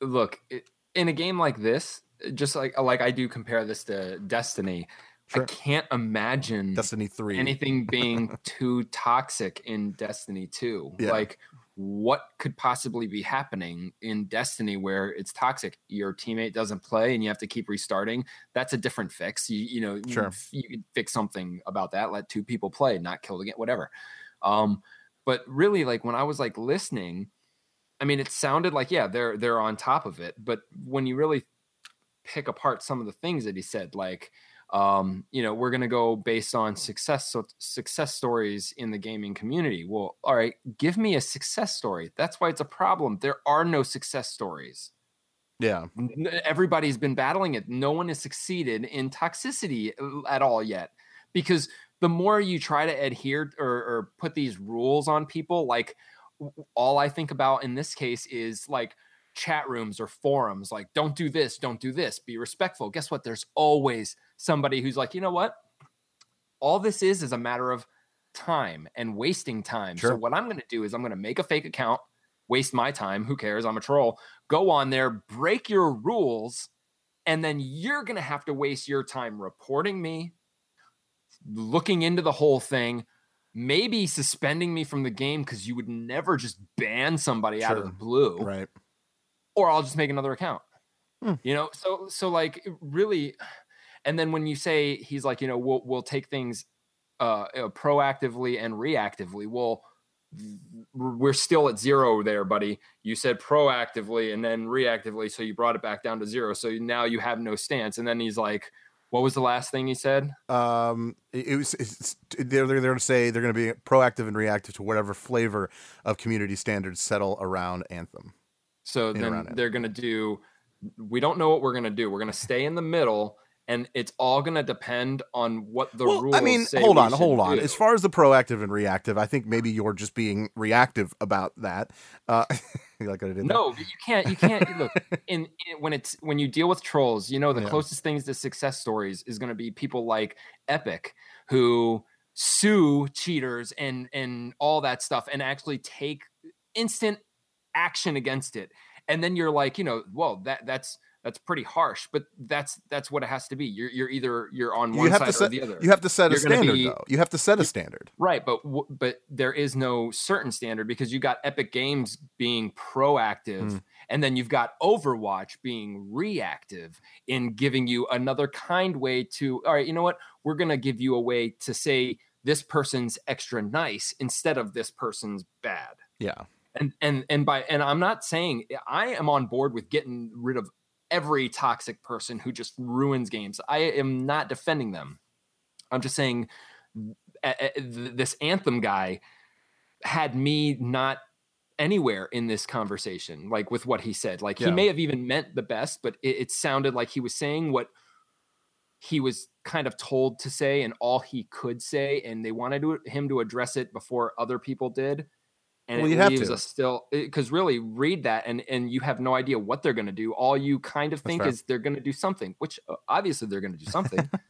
look, it, in a game like this, just like like I do compare this to Destiny. Sure. I can't imagine Destiny three. anything being too toxic in Destiny 2. Yeah. Like what could possibly be happening in Destiny where it's toxic? Your teammate doesn't play and you have to keep restarting. That's a different fix. You you know Sure. you could fix something about that. Let two people play, not kill again, whatever. Um, but really, like when I was like listening, I mean, it sounded like yeah, they're they're on top of it. But when you really pick apart some of the things that he said, like um, you know, we're gonna go based on success so success stories in the gaming community. Well, all right, give me a success story. That's why it's a problem. There are no success stories. Yeah. Everybody's been battling it. No one has succeeded in toxicity uh, at all yet. Because the more you try to adhere or, or put these rules on people, like all I think about in this case is like chat rooms or forums, like don't do this, don't do this, be respectful. Guess what? There's always somebody who's like, you know what? All this is is a matter of time and wasting time. Sure. So what I'm going to do is I'm going to make a fake account, waste my time. Who cares? I'm a troll. Go on there, break your rules, and then you're going to have to waste your time reporting me, looking into the whole thing, maybe suspending me from the game because you would never just ban somebody out of the blue Right. or I'll just make another account. Hmm. You know, so so like really, and then when you say he's like, you know, we'll we'll take things uh, uh proactively and reactively. Well, we're still at zero there, buddy. You said proactively and then reactively, so you brought it back down to zero. So now you have no stance. And then he's like, what was the last thing he said? Um, it, was. It's, they're they're going to say they're going to be proactive and reactive to whatever flavor of community standards settle around Anthem. So then they're going to do, we don't know what we're going to do. We're going to stay in the middle and it's all going to depend on what the well, rules I mean, hold on, hold on. do. As far as the proactive and reactive, I think maybe you're just being reactive about that. Uh, like I did? No, you can't. You can't look in, in when it's when you deal with trolls. You know, the Yeah. closest things to success stories is going to be people like Epic who sue cheaters and and all that stuff and actually take instant action against it. And then you're like, you know, well, that that's that's pretty harsh, but that's that's what it has to be. You're you're either you're on one You have side to set. or the other. You have to set a You're gonna standard, be- though. You have to set a standard. Right, but but there is no certain standard because you got Epic Games being proactive, Mm. and then you've got Overwatch being reactive in giving you another kind way to. All right, you know what? We're gonna give you a way to say this person's extra nice instead of this person's bad. Yeah. And and and by and I'm not saying I am on board with getting rid of every toxic person who just ruins games. I am not defending them. I'm just saying a- th- this anthem guy had me not anywhere in this conversation like with what he said like Yeah. he may have even meant the best but it, it sounded like he was saying what he was kind of told to say and all he could say and they wanted to, him to address it before other people did and Well, it you'd have to. us still because really read that and and you have no idea what they're going to do. All you kind of think is they're going to do something which uh, obviously they're going to do something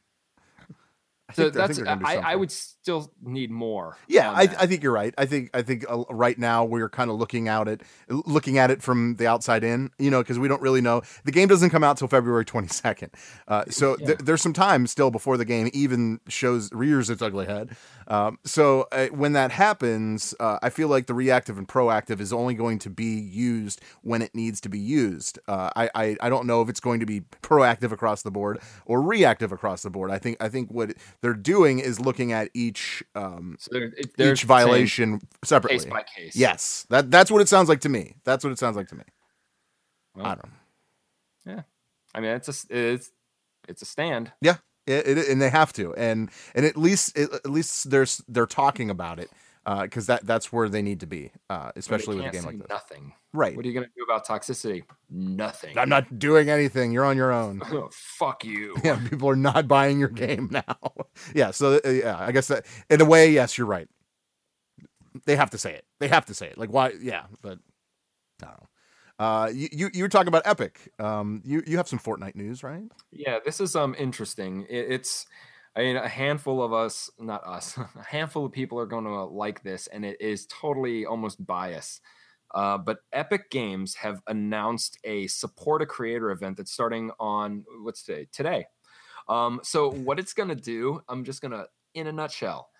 I so think- I think that's they're gonna do I, I would still need more Yeah, I. I think you're right. I think I think uh, right now we're kind of looking out at looking at it from the outside in, you know, because we don't really know. The game doesn't come out till February 22nd, uh, so Yeah. th- there's some time still before the game even shows rears its ugly head. Um, so uh, when that happens, uh, I feel like the reactive and proactive is only going to be used when it needs to be used. Uh, I, I I don't know if it's going to be proactive across the board or reactive across the board. I think I think what they're doing is looking at each um, so they're, they're each violation separately. case by case Yes, that that's what it sounds like to me. That's what it sounds like to me. Well, I don't know. Yeah, I mean it's a it's it's a stand Yeah, it, it, and they have to, and and at least it, at least there's they're talking about it because that that's where they need to be, uh, especially with a game like this. nothing Right. what are you going to do about toxicity nothing I'm not doing anything. You're on your own. oh, fuck you yeah, people are not buying your game now. yeah, so uh, yeah, I guess that in a way, yes, you're right. They have to say it. They have to say it. Like why? Yeah, but I don't know. Uh, you, you you were talking about Epic. Um, you you have some Fortnite news, right? Yeah, this is um interesting. It, it's I mean a handful of us, not us, a handful of people are going to like this, and it is totally almost biased. Uh, but Epic Games have announced a support a creator event that's starting on what's today? Today. Um, so what it's gonna do, I'm just gonna in a nutshell.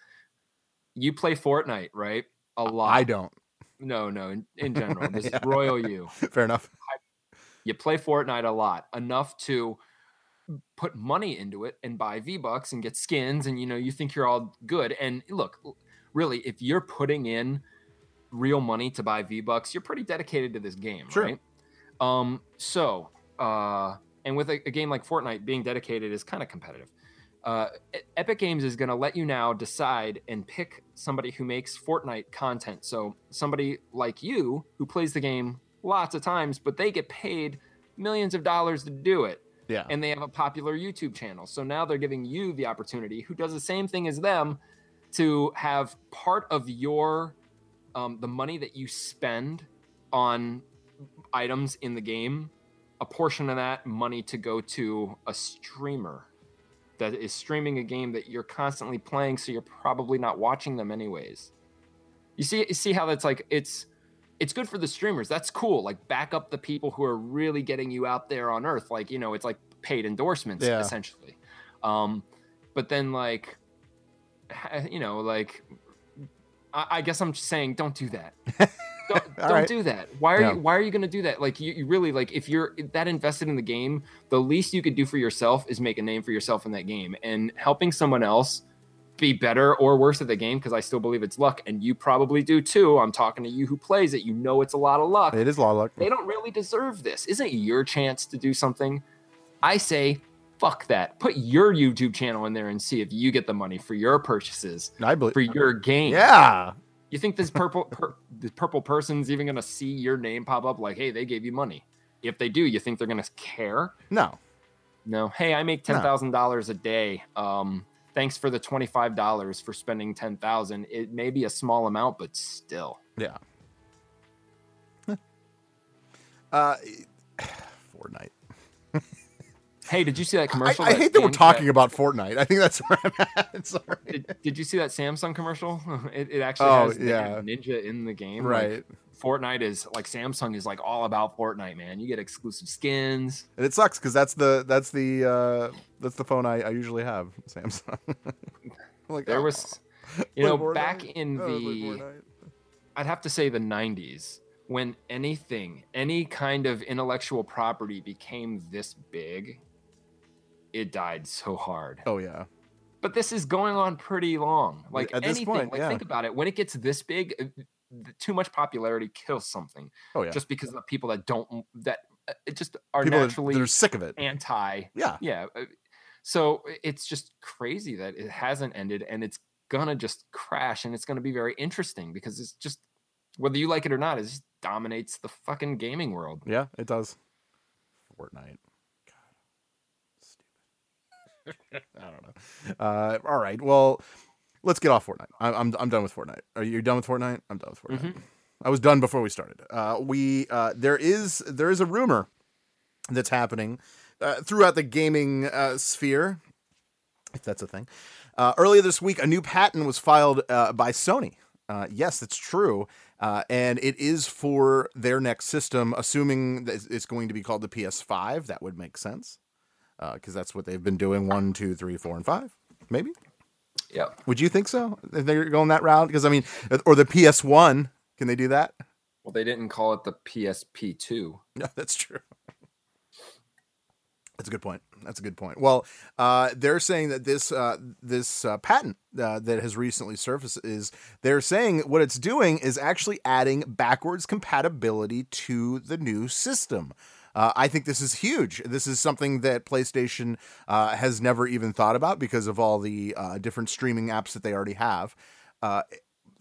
You play Fortnite, right? A lot. I don't. no, no. In, in general, this Yeah. is royal you. Fair enough. You play Fortnite a lot, enough to put money into it and buy V Bucks and get skins, and you know you think you're all good. And look, really, if you're putting in real money to buy V Bucks, you're pretty dedicated to this game, Sure. right? Um, so, uh, and with a, a game like Fortnite, being dedicated is kind of competitive. Uh, Epic Games is going to let you now decide and pick somebody who makes Fortnite content. So, somebody like you who plays the game lots of times, but they get paid millions of dollars to do it Yeah. and they have a popular YouTube channel. So now they're giving you the opportunity, who does the same thing as them, to have part of your um, the money that you spend on items in the game, a portion of that money to go to a streamer that is streaming a game that you're constantly playing, so you're probably not watching them anyways. You see, you see how that's like it's it's good for the streamers. That's cool. Like back up the people who are really getting you out there on Earth. Like you know, it's like paid endorsements Yeah. essentially. Um, but then like, you know, like I, I guess I'm just saying, don't do that. Don't, don't right. do that. Why are Yeah. you Why are you going to do that? Like you, you really like if you're that invested in the game, the least you could do for yourself is make a name for yourself in that game, and helping someone else be better or worse at the game because I still believe it's luck, and you probably do too. I'm talking to you who plays it. You know it's a lot of luck. It is a lot of luck. They don't really deserve this. Isn't it your chance to do something? I say, fuck that. Put your YouTube channel in there and see if you get the money for your purchases I believe. for your game. Yeah. You think this purple per, this purple person's even gonna see your name pop up like, hey, they gave you money? If they do, you think they're gonna care? No. No. Hey, I make No. ten thousand dollars a day. Um, thanks for the twenty five dollars for spending ten thousand. It may be a small amount, but still. Yeah. uh, Fortnite. Hey, did you see that I, commercial? I hate that we're Sam- talking about Fortnite. I think that's where I'm at. Sorry. Did, did you see that Samsung commercial? It, it actually Oh, has the yeah. Ninja in the game. Right. Like, Fortnite is like Samsung is like all about Fortnite, man. You get exclusive skins. And it sucks because that's the that's the uh that's the phone I, I usually have, Samsung. like There oh, was, you know, back in Oh, the. I'd have to say the 90s, when anything, any kind of intellectual property became this big, it died so hard. Oh yeah. But this is going on pretty long. Like At this anything, point, like yeah. think about it. When it gets this big, uh, too much popularity kills something. Oh yeah. Just because of the people that don't that uh, it just are People naturally that are sick of it. anti Yeah. yeah uh, so it's just crazy that it hasn't ended and it's gonna just crash and it's gonna be very interesting because it's just whether you like it or not it just dominates the fucking gaming world Yeah, it does. Fortnite. God. Stupid. I don't know. Uh, all right. Well, let's get off Fortnite. I, I'm I'm done with Fortnite. Are you done with Fortnite? I'm done with Fortnite. I was done before we started. Uh, we uh, there is there is a rumor that's happening uh, throughout the gaming uh, sphere, if that's a thing. Uh, earlier this week, a new patent was filed uh, by Sony. Uh, yes, it's true. Uh, and it is for their next system, assuming that it's going to be called the PS5. That would make sense because that's what they've been doing one, two, three, four, and five. Maybe. yeah Would you think so? If they're going that route? Because I mean, or the PS1. Can they do that? well they didn't call it the psp2 No, that's true. That's a good point. That's a good point. Well, uh, they're saying that this uh, this uh, patent uh, that has recently surfaced is they're saying what it's doing is actually adding backwards compatibility to the new system. Uh, I think this is huge. This is something that PlayStation uh, has never even thought about because of all the different streaming apps that they already have.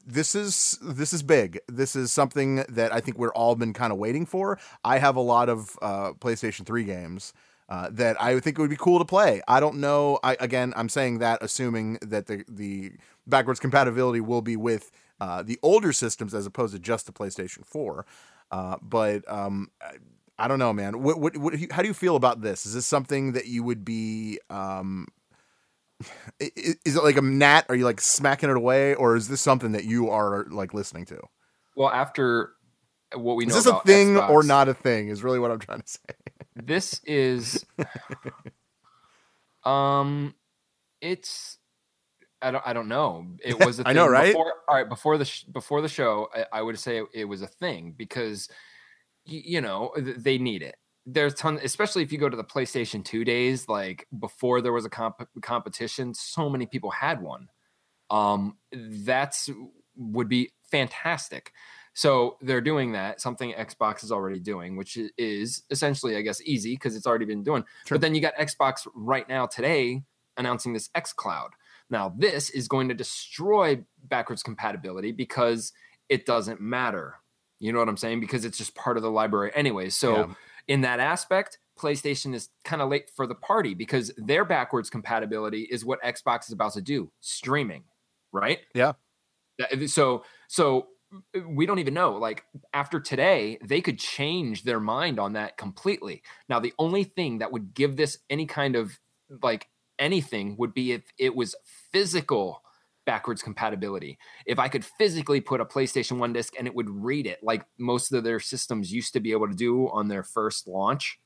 This is this is big. This is something that I think we're all been kind of waiting for. I have a lot of uh, PlayStation 3 games uh, that I think it would be cool to play. I don't know. I again, I'm saying that assuming that the the backwards compatibility will be with uh, the older systems as opposed to just the PlayStation 4. Uh, but um, I, don't know, man. What, what, what, how do you feel about this? Is this something that you would be um, is it like a gnat? Are you like smacking it away, or is this something that you are like listening to? well after what we know Is this a thing or not a thing? Is really what I'm trying to say. This is um it's I don't. I don't know. It was. A I know, thing right? Before, all right. Before the sh- before the show, I, I would say it, was a thing because, y- you know, th- they need it. There's ton, especially if you go to the PlayStation Two days, like before there was a comp- competition. So many people had one. Um, that's would be fantastic. So they're doing that, something Xbox is already doing, which is essentially, I guess, easy because it's already been doing. Sure. But then you got Xbox right now today announcing this X Cloud. Now, this is going to destroy backwards compatibility because it doesn't matter. You know what I'm saying? Because it's just part of the library anyway. So, Yeah. in that aspect, PlayStation is kind of late for the party because their backwards compatibility is what Xbox is about to do streaming, right? Yeah. So, so Uh, we don't even know. Like after today, they could change their mind on that completely. Now, the only thing that would give this any kind of like anything would be if it was physical backwards compatibility. If I could physically put a PlayStation 1 disc and it would read it like most of their systems used to be able to do on their first launch,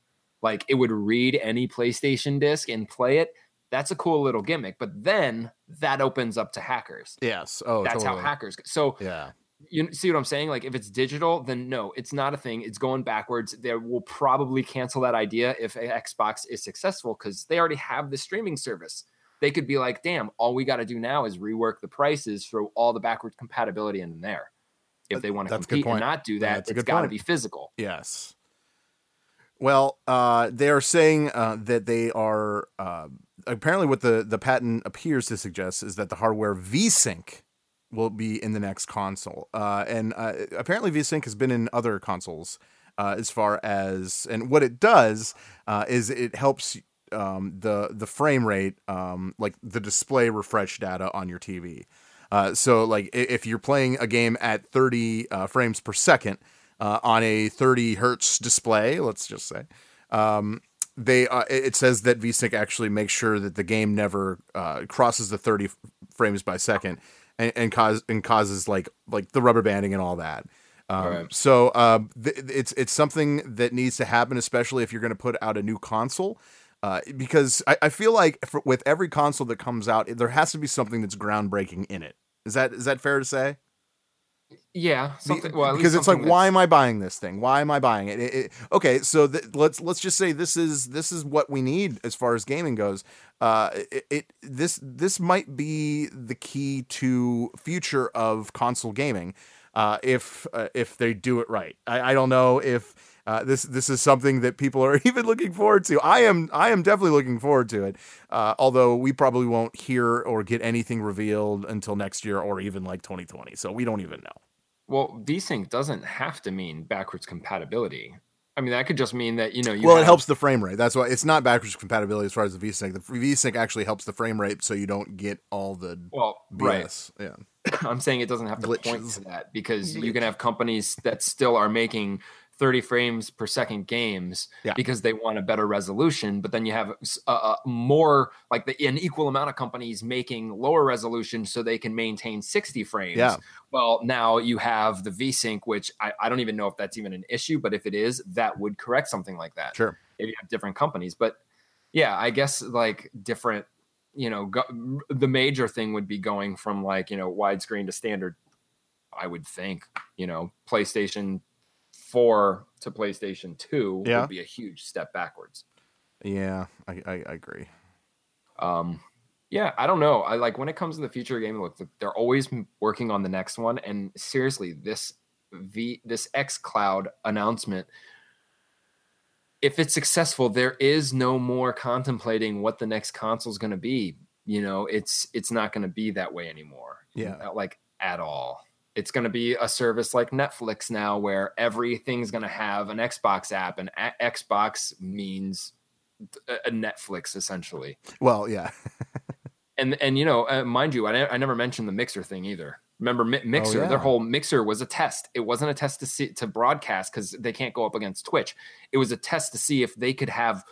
like it would read any PlayStation disc and play it. That's a cool little gimmick, but then that opens up to hackers. Yes. Oh, That's totally. how hackers. So Yeah. You see what I'm saying? Like if it's digital, then no, it's not a thing. It's going backwards. They will probably cancel that idea if Xbox is successful because they already have the streaming service. They could be like, damn, all we got to do now is rework the prices, throw all the backwards compatibility in there. If they want to compete and not do that, a it's got to be physical. Yes. Well, uh, they are saying uh, that they are uh, apparently what the the patent appears to suggest is that the hardware VSync will be in the next console, uh, and uh, apparently VSync has been in other consoles uh, as far as and what it does uh, is it helps um, the the frame rate, um, like the display refresh data on your TV. Uh, so like if you're playing a game at 30 uh, frames per second on a 30 hertz display, let's just say, um, they uh, it says that VSync actually makes sure that the game never uh, crosses the 30 f- frames by second and, and cause and causes like like the rubber banding and all that. Um, Right. So uh, th- it's it's something that needs to happen, especially if you're going to put out a new console. Uh, because I, I feel like for, with every console that comes out, there has to be something that's groundbreaking in it. Is that is that fair to say? Yeah, something. Well, at least because it's like, why am I buying this thing? Why am I buying it? It- it- okay, so th- let's let's just say this is this is what we need as far as gaming goes. Uh, it, it this this might be the key to future of console gaming. Uh, if uh, if they do it right, I, I don't know if uh, this this is something that people are even looking forward to. I am I am definitely looking forward to it. Uh, although we probably won't hear or get anything revealed until next year or even like 2020. So we don't even know. Well, VSync doesn't have to mean backwards compatibility. I mean, that could just mean that you know you well, it helps the frame rate. That's why it's not backwards compatibility as far as the VSync. The VSync actually helps the frame rate, so you don't get all the Well, right. BS. Yeah, I'm saying it doesn't have to point Glitches. to that because you can have companies that still are making 30 frames per second games Yeah. because they want a better resolution, but then you have uh, uh, more like the, an equal amount of companies making lower resolution so they can maintain 60 frames. Yeah. Well, now you have the VSync, which I, I don't even know if that's even an issue, but if it is, that would correct something like that sure. if you have different companies. But yeah, I guess like different, you know, go, the major thing would be going from like, you know, widescreen to standard. I would think, you know, PlayStation 4 to PlayStation 2 Yeah. would be a huge step backwards. Yeah, I, I, I agree. Um, yeah, I don't know. I like when it comes to the future of gaming. Look, they're always working on the next one, and seriously, this V this X Cloud announcement, if it's successful, there is no more contemplating what the next console is going to be. You know, it's it's not going to be that way anymore. Yeah. Like at all. It's going to be a service like Netflix now, where everything's going to have an Xbox app, and a- Xbox means a Netflix essentially Well, yeah, and and you know, uh, mind you, I, I never mentioned the mixer thing either. Remember, Mi- mixer, Oh, yeah. their whole mixer was a test. It wasn't a test to see to broadcast because they can't go up against Twitch. It was a test to see if they could have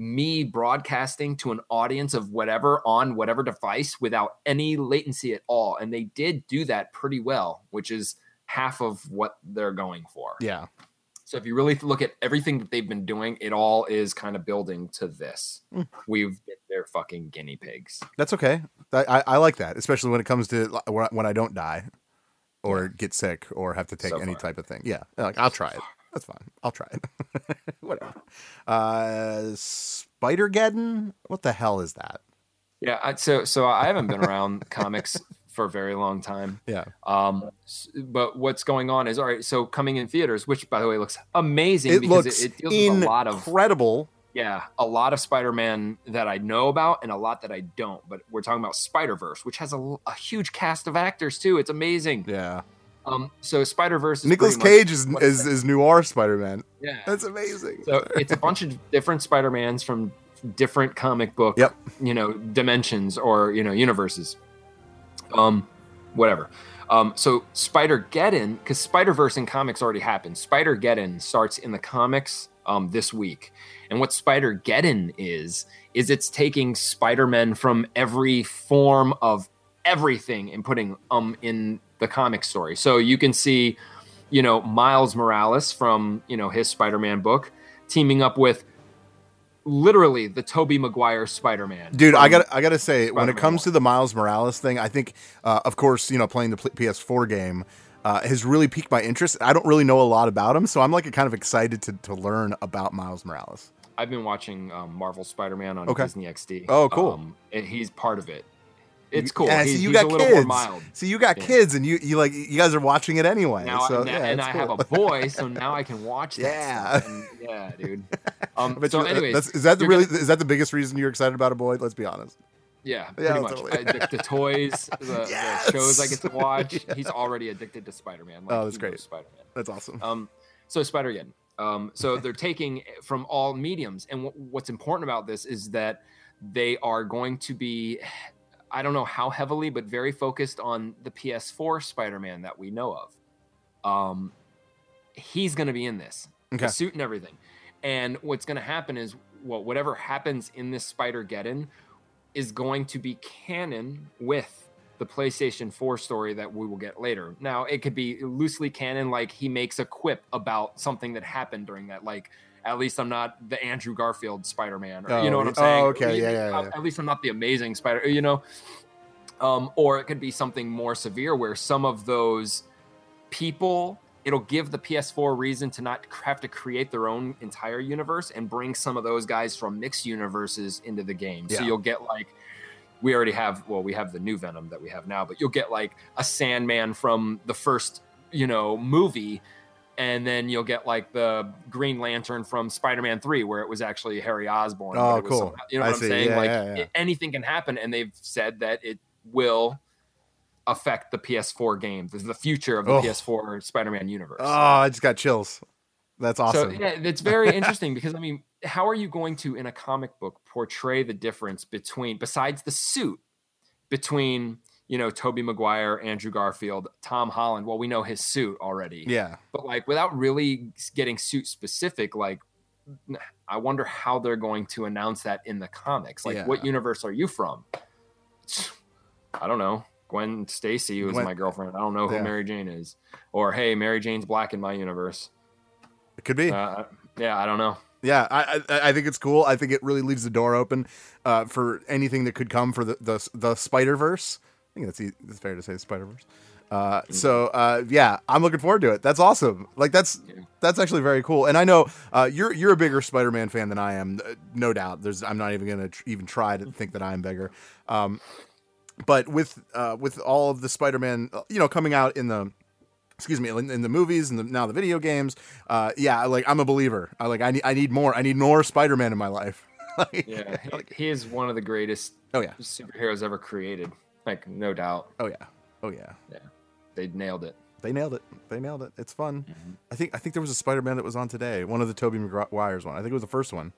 me broadcasting to an audience of whatever on whatever device without any latency at all, and they did do that pretty well, which is half of what they're going for. yeah, So if you really look at everything that they've been doing, it all is kind of building to this. Hmm. We've been their fucking guinea pigs. That's okay. I, I, like that, especially when it comes to when I- when I don't die or get sick or have to take So any type of thing. Yeah, like I'll try it. That's fine. I'll try it. Whatever. Uh, Spider Geddon. What the hell is that? Yeah. I, so so I haven't been around comics for a very long time. Yeah. Um, but what's going on is all right. So coming in theaters, which by the way looks amazing It because looks it, it deals with a lot of incredible. yeah, a lot of Spider-Man that I know about and a lot that I don't. But we're talking about Spider-Verse, which has a, a huge cast of actors too. It's amazing. Yeah. Um, so Spider-Verse. Is Nicolas Cage is is, is noir Spider Man. Yeah. That's amazing. So it's a bunch of different Spider-Mans from different comic book, Yep. you know, dimensions or you know universes. Um, whatever. Um, so Spider Geddon, because Spider Verse in comics already happened. Spider Geddon starts in the comics um, this week, and what Spider Geddon is is it's taking Spider Men from every form of everything and putting um in the comic story. So you can see, you know, Miles Morales from you know his Spider Man book teaming up with literally the Tobey Maguire Spider Man. Dude, I got I got to say when it Spider-Man comes to the Miles Morales thing, I think uh, of course, you know, playing the pl- PS4 game uh, has really piqued my interest. I don't really know a lot about him, so I'm like kind of excited to to learn about Miles Morales. I've been watching um, Marvel Spider Man on Okay. Disney XD. Oh, cool. Um, and he's part of it. It's cool. Yeah, he's, see, you got kids. See, you got Yeah. kids, and you you like you guys are watching it anyway. Now, so, and, yeah, and I cool. have a boy, so now I can watch that. Yeah. And, yeah, dude. Um, But so, you- anyways, is that the really gonna- is that the biggest reason you're excited about a boy? Let's be honest. yeah, Yeah, pretty much. totally. I, the, the toys, the, Yes! the shows I get to watch. He's already addicted to Spider Man. Oh, that's great. Spider Man. That's awesome. Um, so Spider Man. Um, so they're taking from all mediums, and wh- what's important about this is that they are going to be, I don't know how heavily, but very focused on the PS4 Spider-Man that we know of. Um, he's going to be in this, Okay. the suit and everything. And what's going to happen is, well, whatever happens in this Spider Geddon is going to be canon with the PlayStation 4 story that we will get later. Now, it could be loosely canon, like he makes a quip about something that happened during that, like, at least I'm not the Andrew Garfield Spider Man, or you know what I'm saying? Oh, okay, yeah, yeah, yeah. At least I'm not the amazing Spider, you know? Um, or it could be something more severe where some of those people it'll give the PS4 reason to not have to create their own entire universe and bring some of those guys from mixed universes into the game. So you'll get like we already have well we have the new Venom that we have now, but you'll get like a Sandman from the first, you know, movie and then you'll get like the Green Lantern from Spider-Man 3 where it was actually Harry Osborn. Oh, cool. somehow- you know I what I'm see. saying? Yeah, like yeah, yeah. it- anything can happen and they've said that it will affect the PS4 game, the, the future of the Oh. PS4 Spider-Man universe. Oh, I just got chills. That's awesome. So yeah, it's very interesting because I mean, how are you going to in a comic book portray the difference between besides the suit between you know Tobey Maguire, Andrew Garfield, Tom Holland? Well, we know his suit already. yeah. But like without really getting suit specific, like I wonder how they're going to announce that in the comics. Like, what universe are you from? I don't know. Gwen Stacy was Gwen- my girlfriend. I don't know who Yeah. Mary Jane is. Or hey, Mary Jane's black in my universe. It could be. Uh, yeah, I don't know. Yeah, I, I I think it's cool. I think it really leaves the door open uh, for anything that could come for the the, the Spider Verse. I think that's that's fair to say Spider Verse. Uh, so uh, yeah, I'm looking forward to it. That's awesome. Like that's Yeah. that's actually very cool. And I know uh, you're you're a bigger Spider Man fan than I am, uh, no doubt. There's I'm not even gonna tr- even try to think that I'm bigger. Um, but with uh, with all of the Spider Man, you know, coming out in the excuse me in, in the movies and the, now the video games uh yeah like i'm a believer i like i need i need more i need more spider-man in my life Like- Yeah, he, he is one of the greatest oh yeah superheroes ever created. Like, no doubt. oh yeah oh yeah Yeah. They nailed it. they nailed it they nailed it it's fun Mm-hmm. i think i think there was a spider-man that was on today one of the Tobey Maguire's one i think it was the first one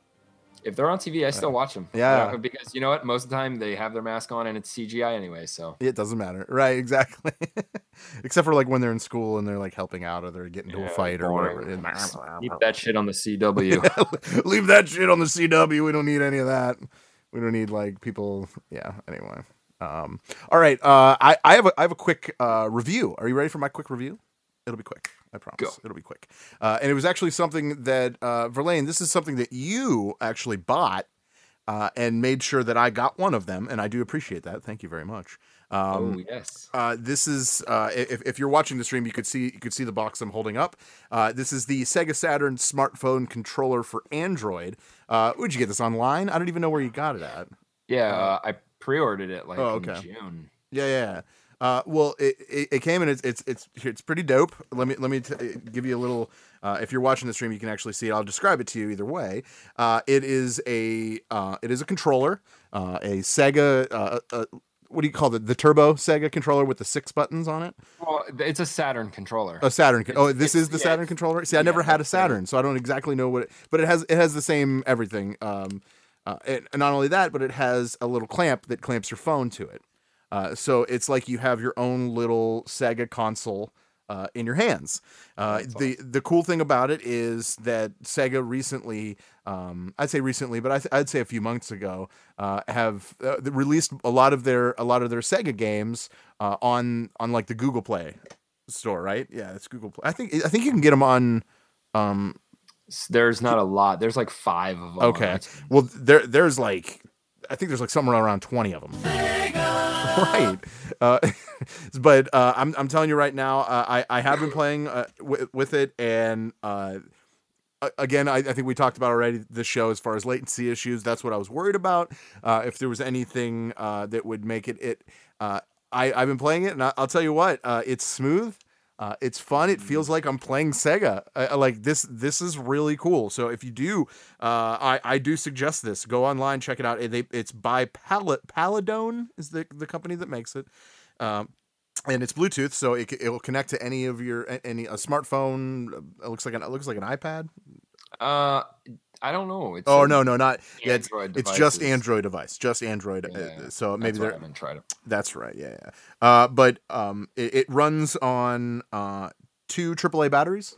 If they're on TV, I still watch them. Yeah. because you know what? Most of the time they have their mask on and it's CGI anyway. So it doesn't matter right exactly except for like when they're in school and they're like helping out or they're getting into a Yeah, fight or whatever keep that shit on the CW. leave that shit on the cw we don't need any of that we don't need like people yeah anyway um all right uh i i have a i have a quick uh review are you ready for my quick review it'll be quick I promise. Go. It'll be quick. Uh, and it was actually something that uh, Verlaine. This is something that you actually bought uh, and made sure that I got one of them, and I do appreciate that. Thank you very much. Um, oh yes. uh, this is uh, if, if you're watching the stream, you could see you could see the box I'm holding up. Uh, this is the Sega Saturn smartphone controller for Android. Uh, would you get this online? I don't even know where you got it at. Yeah, uh, I pre-ordered it like Oh, in okay. June. Yeah, yeah. Uh, well, it, it, it came and it's it's it's it's pretty dope. Let me let me t- give you a little. Uh, if you're watching the stream, you can actually see it. I'll describe it to you either way. Uh, it is a uh, it is a controller, uh, a Sega. Uh, uh, what do you call it? The Turbo Sega controller with the six buttons on it. Well, it's a Saturn controller. A Saturn. con- Oh, this is the yeah, Saturn controller. See, I yeah, never had a. Saturn, so I don't exactly know what. It, but it has it has the same everything. Um, uh, and not only that, but it has a little clamp that clamps your phone to it. Uh, so it's like you have your own little Sega console uh, in your hands. Uh, the the cool thing about it is that Sega recently, um, I'd say recently, but I th- I'd say a few months ago, uh, have uh, released a lot of their a lot of their Sega games uh, on on like the Google Play store, right? Yeah, it's Google Play. I think I think you can get them on. Um, There's not a lot. There's like five of them. okay, well there there's like I think there's like somewhere around twenty of them. right. Uh, but uh, I'm I'm telling you right now, uh, I I have been playing uh, with, with it, and uh, again, I, I think we talked about already the show as far as latency issues. That's what I was worried about. Uh, if there was anything uh, that would make it it, uh, I I've been playing it, and I, I'll tell you what, uh, it's smooth. Uh, it's fun. It feels like I'm playing Sega. Uh, uh, like this, this is really cool. So if you do, uh, I I do suggest this. Go online, check it out. It, they, it's by Pal- Paladone is the the company that makes it. Um, and it's Bluetooth, so it it will connect to any of your any a smartphone. It looks like an it looks like an iPad. Uh, I don't know. It's Oh no, no, not yeah. It's, it's just. Android device, just Android. uh, so maybe That's why I they're haven't tried it. that's right. Yeah, yeah. Uh, but um, it, it runs on uh two AAA batteries.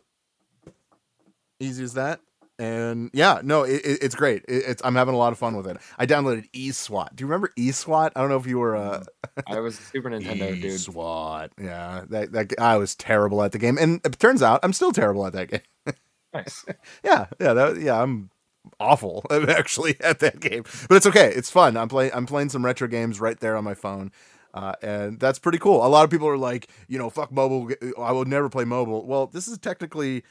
Easy as that. And yeah, no, it, it- it's great. It, it's I'm having a lot of fun with it. I downloaded eSWAT. Do you remember eSWAT? I don't know if you were uh, I was a Super Nintendo dude. eSWAT. Yeah, that that I was terrible at the game, and it turns out I'm still terrible at that game. Nice. yeah, yeah, that, yeah. I'm awful I've actually at that game, but it's okay. It's fun. I'm playing. I'm playing some retro games right there on my phone, uh, and that's pretty cool. A lot of people are like, you know, fuck mobile. I will never play mobile. Well, this is technically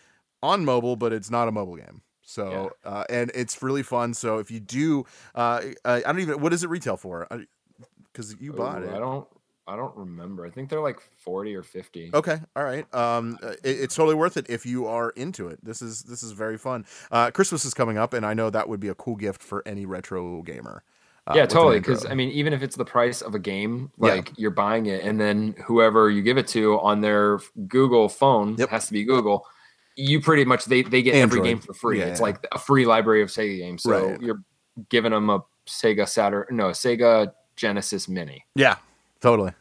on mobile, but it's not a mobile game. So, uh, and it's really fun. So if you do, uh, I don't even. What does it retail for? Because you bought Ooh, it. I don't. I don't remember. I think they're like forty or fifty. Okay, all right. Um, uh, it, it's totally worth it if you are into it. This is this is very fun. Uh, Christmas is coming up, and I know that would be a cool gift for any retro gamer. uh, yeah, totally. Because I mean, even if it's the price of a game, Yeah. like you're buying it, and then whoever you give it to on their Google phone Yep. has to be Google. You pretty much they they get Android. every game for free. Yeah, it's yeah. like a free library of Sega games. So Right. you're giving them a Sega Saturn, no, a Sega Genesis Mini. yeah, totally.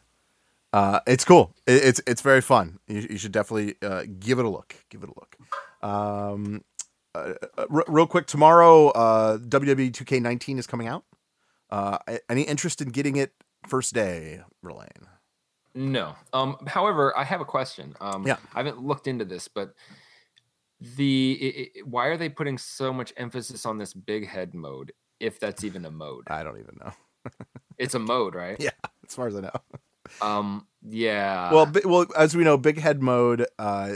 Uh, it's cool. It, it's it's very fun. You, you should definitely uh, give it a look. Give it a look. Um, uh, uh, r- real quick, tomorrow, uh, WWE 2K19 is coming out. Uh, any interest in getting it first day, Verlaine? No. Um. However, I have a question. Um. Yeah. I haven't looked into this, but the i i why are they putting so much emphasis on this big head mode? If that's even a mode, I don't even know. It's a mode, right? Yeah, as far as I know. Um. Yeah. well, bi- well, as we know, big head mode. Uh,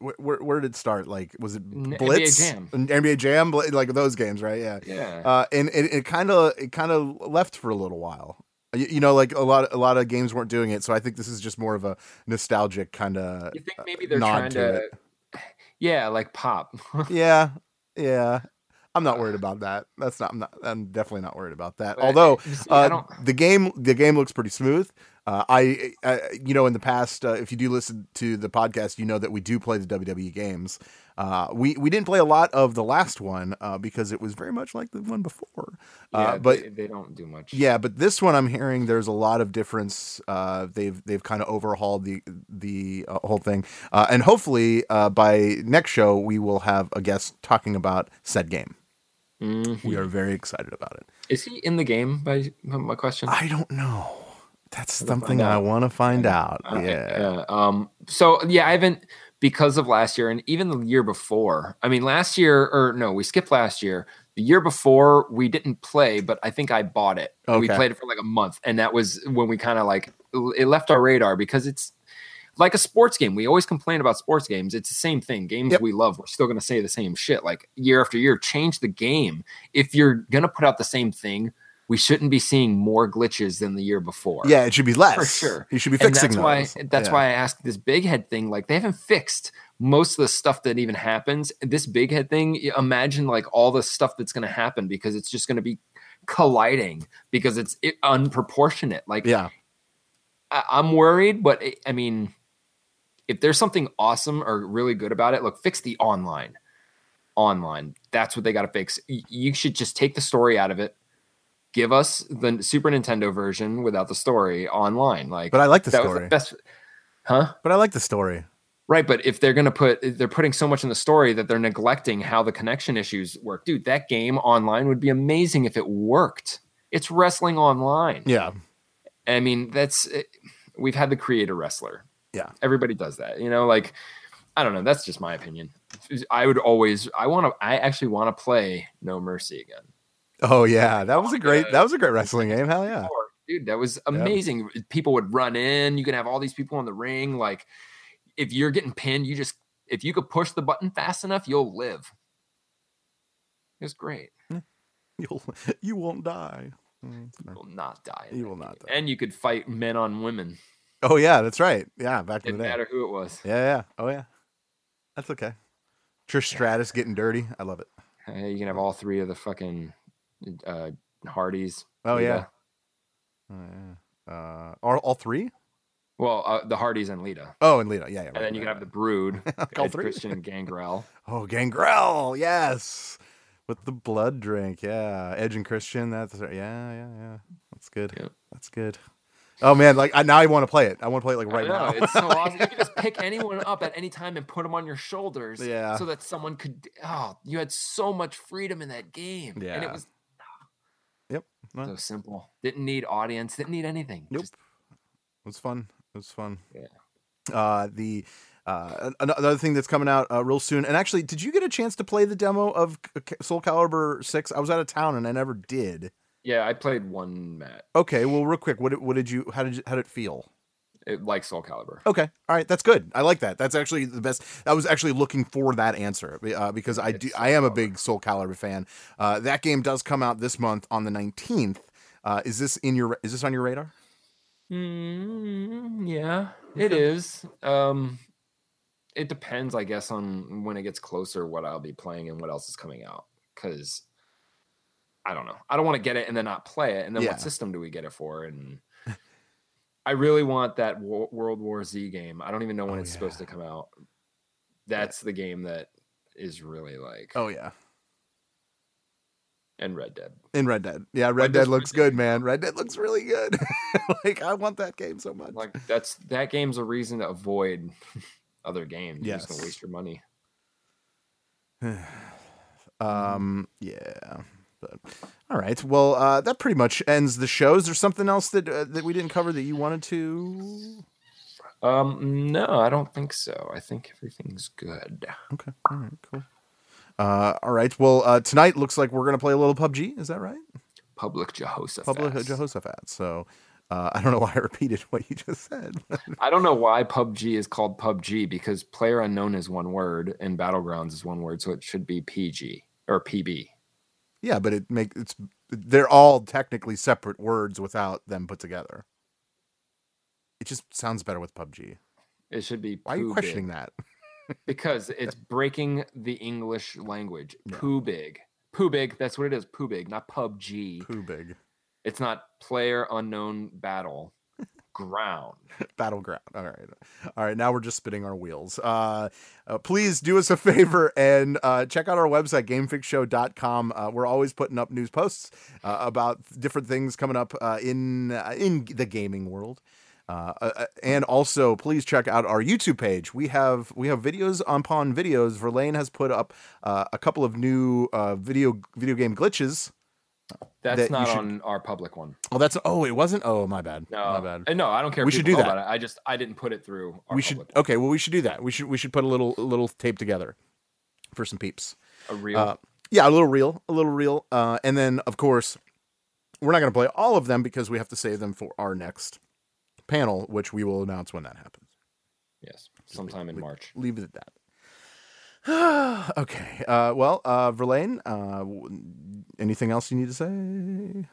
wh- where, where did it start? Like, was it N- NBA Blitz, Jam. NBA Jam, like those games, right? Yeah. yeah. Uh, and it it kind of it kind of left for a little while. You, you know, like a lot a lot of games weren't doing it, so I think this is just more of a nostalgic kind of. you think maybe they're trying to to? Yeah, like pop. Yeah, yeah. I'm not worried about that. That's not. I'm not. I'm definitely not worried about that. But, Although see, uh, the game, the game looks pretty smooth. Uh, I, I, you know, in the past, uh, if you do listen to the podcast, you know that we do play the WWE games. Uh, we we didn't play a lot of the last one uh, because it was very much like the one before. yeah, uh, but they, they don't do much. yeah, but this one I'm hearing there's a lot of difference. Uh, they've they've kind of overhauled the the uh, whole thing, uh, and hopefully uh, by next show we will have a guest talking about said game. Mhm. We are very excited about it. Is he in the game? By my question. I don't know. That's We'll something I want to find out. Uh, Yeah. Um. So yeah, I haven't because of last year and even the year before. I mean, last year or no, we skipped last year. The year before we didn't play, but I think I bought it. And We played it for like a month, and that was when we kind of like it left our radar because it's like a sports game. We always complain about sports games. It's the same thing. Games Yep. we love, we're still going to say the same shit like year after year. Change the game. If you're going to put out the same thing, we shouldn't be seeing more glitches than the year before. Yeah, it should be less. For sure. You should be And fixing that's why that's Yeah. why I asked this big head thing. Like they haven't fixed most of the stuff that even happens. This big head thing, imagine like all the stuff that's going to happen because it's just going to be colliding because it's unproportionate. Like Yeah. I, I'm worried, but it, I mean, if there's something awesome or really good about it, look, fix the online. Online, that's what they got to fix. You should just take the story out of it. Give us the Super Nintendo version without the story online. Like, But I like the that was story. best, huh? But I like the story. Right, but if they're gonna put, they're putting so much in the story that they're neglecting how the connection issues work. Dude, that game online would be amazing if it worked. It's wrestling online. Yeah. I mean, that's it- we've had the creator wrestler. Yeah. Everybody does that. You know, like I don't know, that's just my opinion. I would always I want to I actually want to play No Mercy again. Oh yeah, that was a great that was a great wrestling game. Hell yeah. Dude, that was amazing. People would run in, you could have all these people in the ring like if you're getting pinned, you just if you could push the button fast enough, you'll live. It was great. You'll you won't die. Mm, You will not die. You will not die. And you could fight men on women. Oh yeah, that's right. Yeah, back in Didn't the day. matter who it was. Yeah, yeah. Oh yeah. That's okay. Trish Stratus getting dirty. I love it. Hey, you can have all three of the fucking uh, Hardys. Oh yeah. Oh, yeah. Uh, all, all three? Well, uh, the Hardys and Lita. Oh, and Lita. Yeah, yeah. And then you can have the Brood, All three? Christian and Gangrel. Oh, Gangrel. Yes. With the blood drink. Yeah. Edge and Christian. That's yeah, yeah, yeah. That's good. Yep. That's good. Oh man, like I, now I want to play it. I want to play it like right now. it's so awesome. You can just pick anyone up at any time and put them on your shoulders. Yeah. So that someone could. Oh, you had so much freedom in that game. And Yeah. it was yep. No, so simple. Didn't need audience. Didn't need anything. Nope. Just- It was fun. It was fun. Yeah. Uh, the uh, another thing that's coming out uh, real soon. And actually, did you get a chance to play the demo of Soul Calibur Six? I was out of town and I never did. Yeah, I played one match. Okay, well, real quick, what did, what did you? How did you, how did it feel? It, like Soul Calibur. Okay, all right, that's good. I like that. That's actually the best. I was actually looking for that answer uh, because I do. It's I am a big Soul Calibur fan. Uh, that game does come out this month on the nineteenth. Uh, is this in your? Is this on your radar? Mm, yeah, it is. Um, it depends, I guess, on when it gets closer, what I'll be playing and what else is coming out. Because I don't know. I don't want to get it and then not play it. And then Yeah. what system do we get it for? And I really want that Wo- World War Z game. I don't even know when Oh, it's supposed to come out. That's the game that is really like. Oh yeah, And Red Dead. in Red Dead. Yeah, Red Red Dead looks pretty good, man. Red Dead looks really good. like I want that game so much. Like that's that game's a reason to avoid other games. You're just Yes. gonna waste your money. Um, yeah. But all right. Well, uh, that pretty much ends the show. Is there something else that uh, that we didn't cover that you wanted to? Um, no, I don't think so. I think everything's good. Okay. All right. Cool. Uh, all right. Well, uh, tonight looks like we're gonna play a little PUBG. Is that right? Public Jehoshaphat. Public Jehoshaphat. So. Uh, I don't know why I repeated what you just said. I don't know why PUBG is called PUBG because player unknown is one word and battlegrounds is one word, so it should be PG or PB. Yeah, but it make it's they're all technically separate words without them put together. It just sounds better with PUBG. It should be. Why are you questioning big, that? Because it's breaking the English language. Yeah. Poo big. Poo big. That's what it is. Poo big, not PUBG. Poo big. It's not player unknown battle ground. battleground. All right. All right now we're just spinning our wheels. Uh, uh please do us a favor and uh check out our website gamefixshow.com uh, we're always putting up news posts uh, about different things coming up uh, in uh, in the gaming world. Uh, and also please check out our youtube page. We have we have videos upon videos. Verlaine has put up uh, a couple of new uh video video game glitches That's that not should- on our public one. Oh, that's oh, it wasn't. Oh, my bad. No, my bad. No, I don't care. We should do that. About it. I just I didn't put it through. Our we should. one. Okay, well, we should do that. We should we should put a little a little tape together for some peeps. a real. Uh, yeah, a little reel, a little reel, uh, and then of course we're not going to play all of them because we have to save them for our next panel, which we will announce when that happens. yes, sometime in March. Leave it at that. okay. Uh, well, uh, Verlaine, uh, anything else you need to say?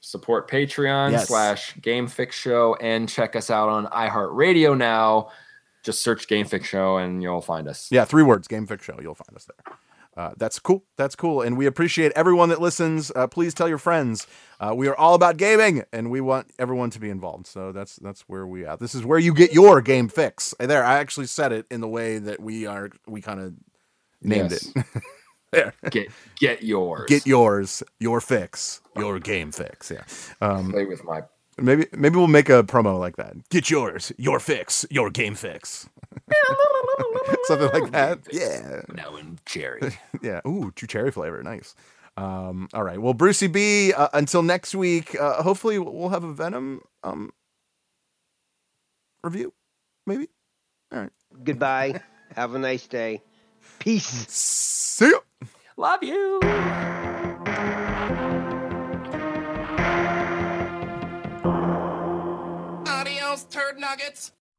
Support Patreon Yes. slash Game Fix Show and check us out on iHeartRadio now. Just search Game Fix Show and you'll find us. Yeah, three words, Game Fix Show. You'll find us there. Uh, that's cool. That's cool. And we appreciate everyone that listens. Uh, please tell your friends. Uh, we are all about gaming and we want everyone to be involved. So that's that's where we are. This is where you get your game fix. There, I actually said it in the way that we are we kind of named Yes. it. there. Get get yours. Get yours, your fix, your game fix. Yeah. Um, play with my maybe maybe we'll make a promo like that. Get yours, your fix, your game fix. Something like that. Yeah. now in cherry. Yeah. Ooh, true cherry flavor. Nice. Um, all right. Well, Brucey B, uh, until next week, uh, hopefully we'll have a Venom um, review. Maybe. All right. Goodbye. Have a nice day. Peace. See ya. Love you. Adios, turd nuggets.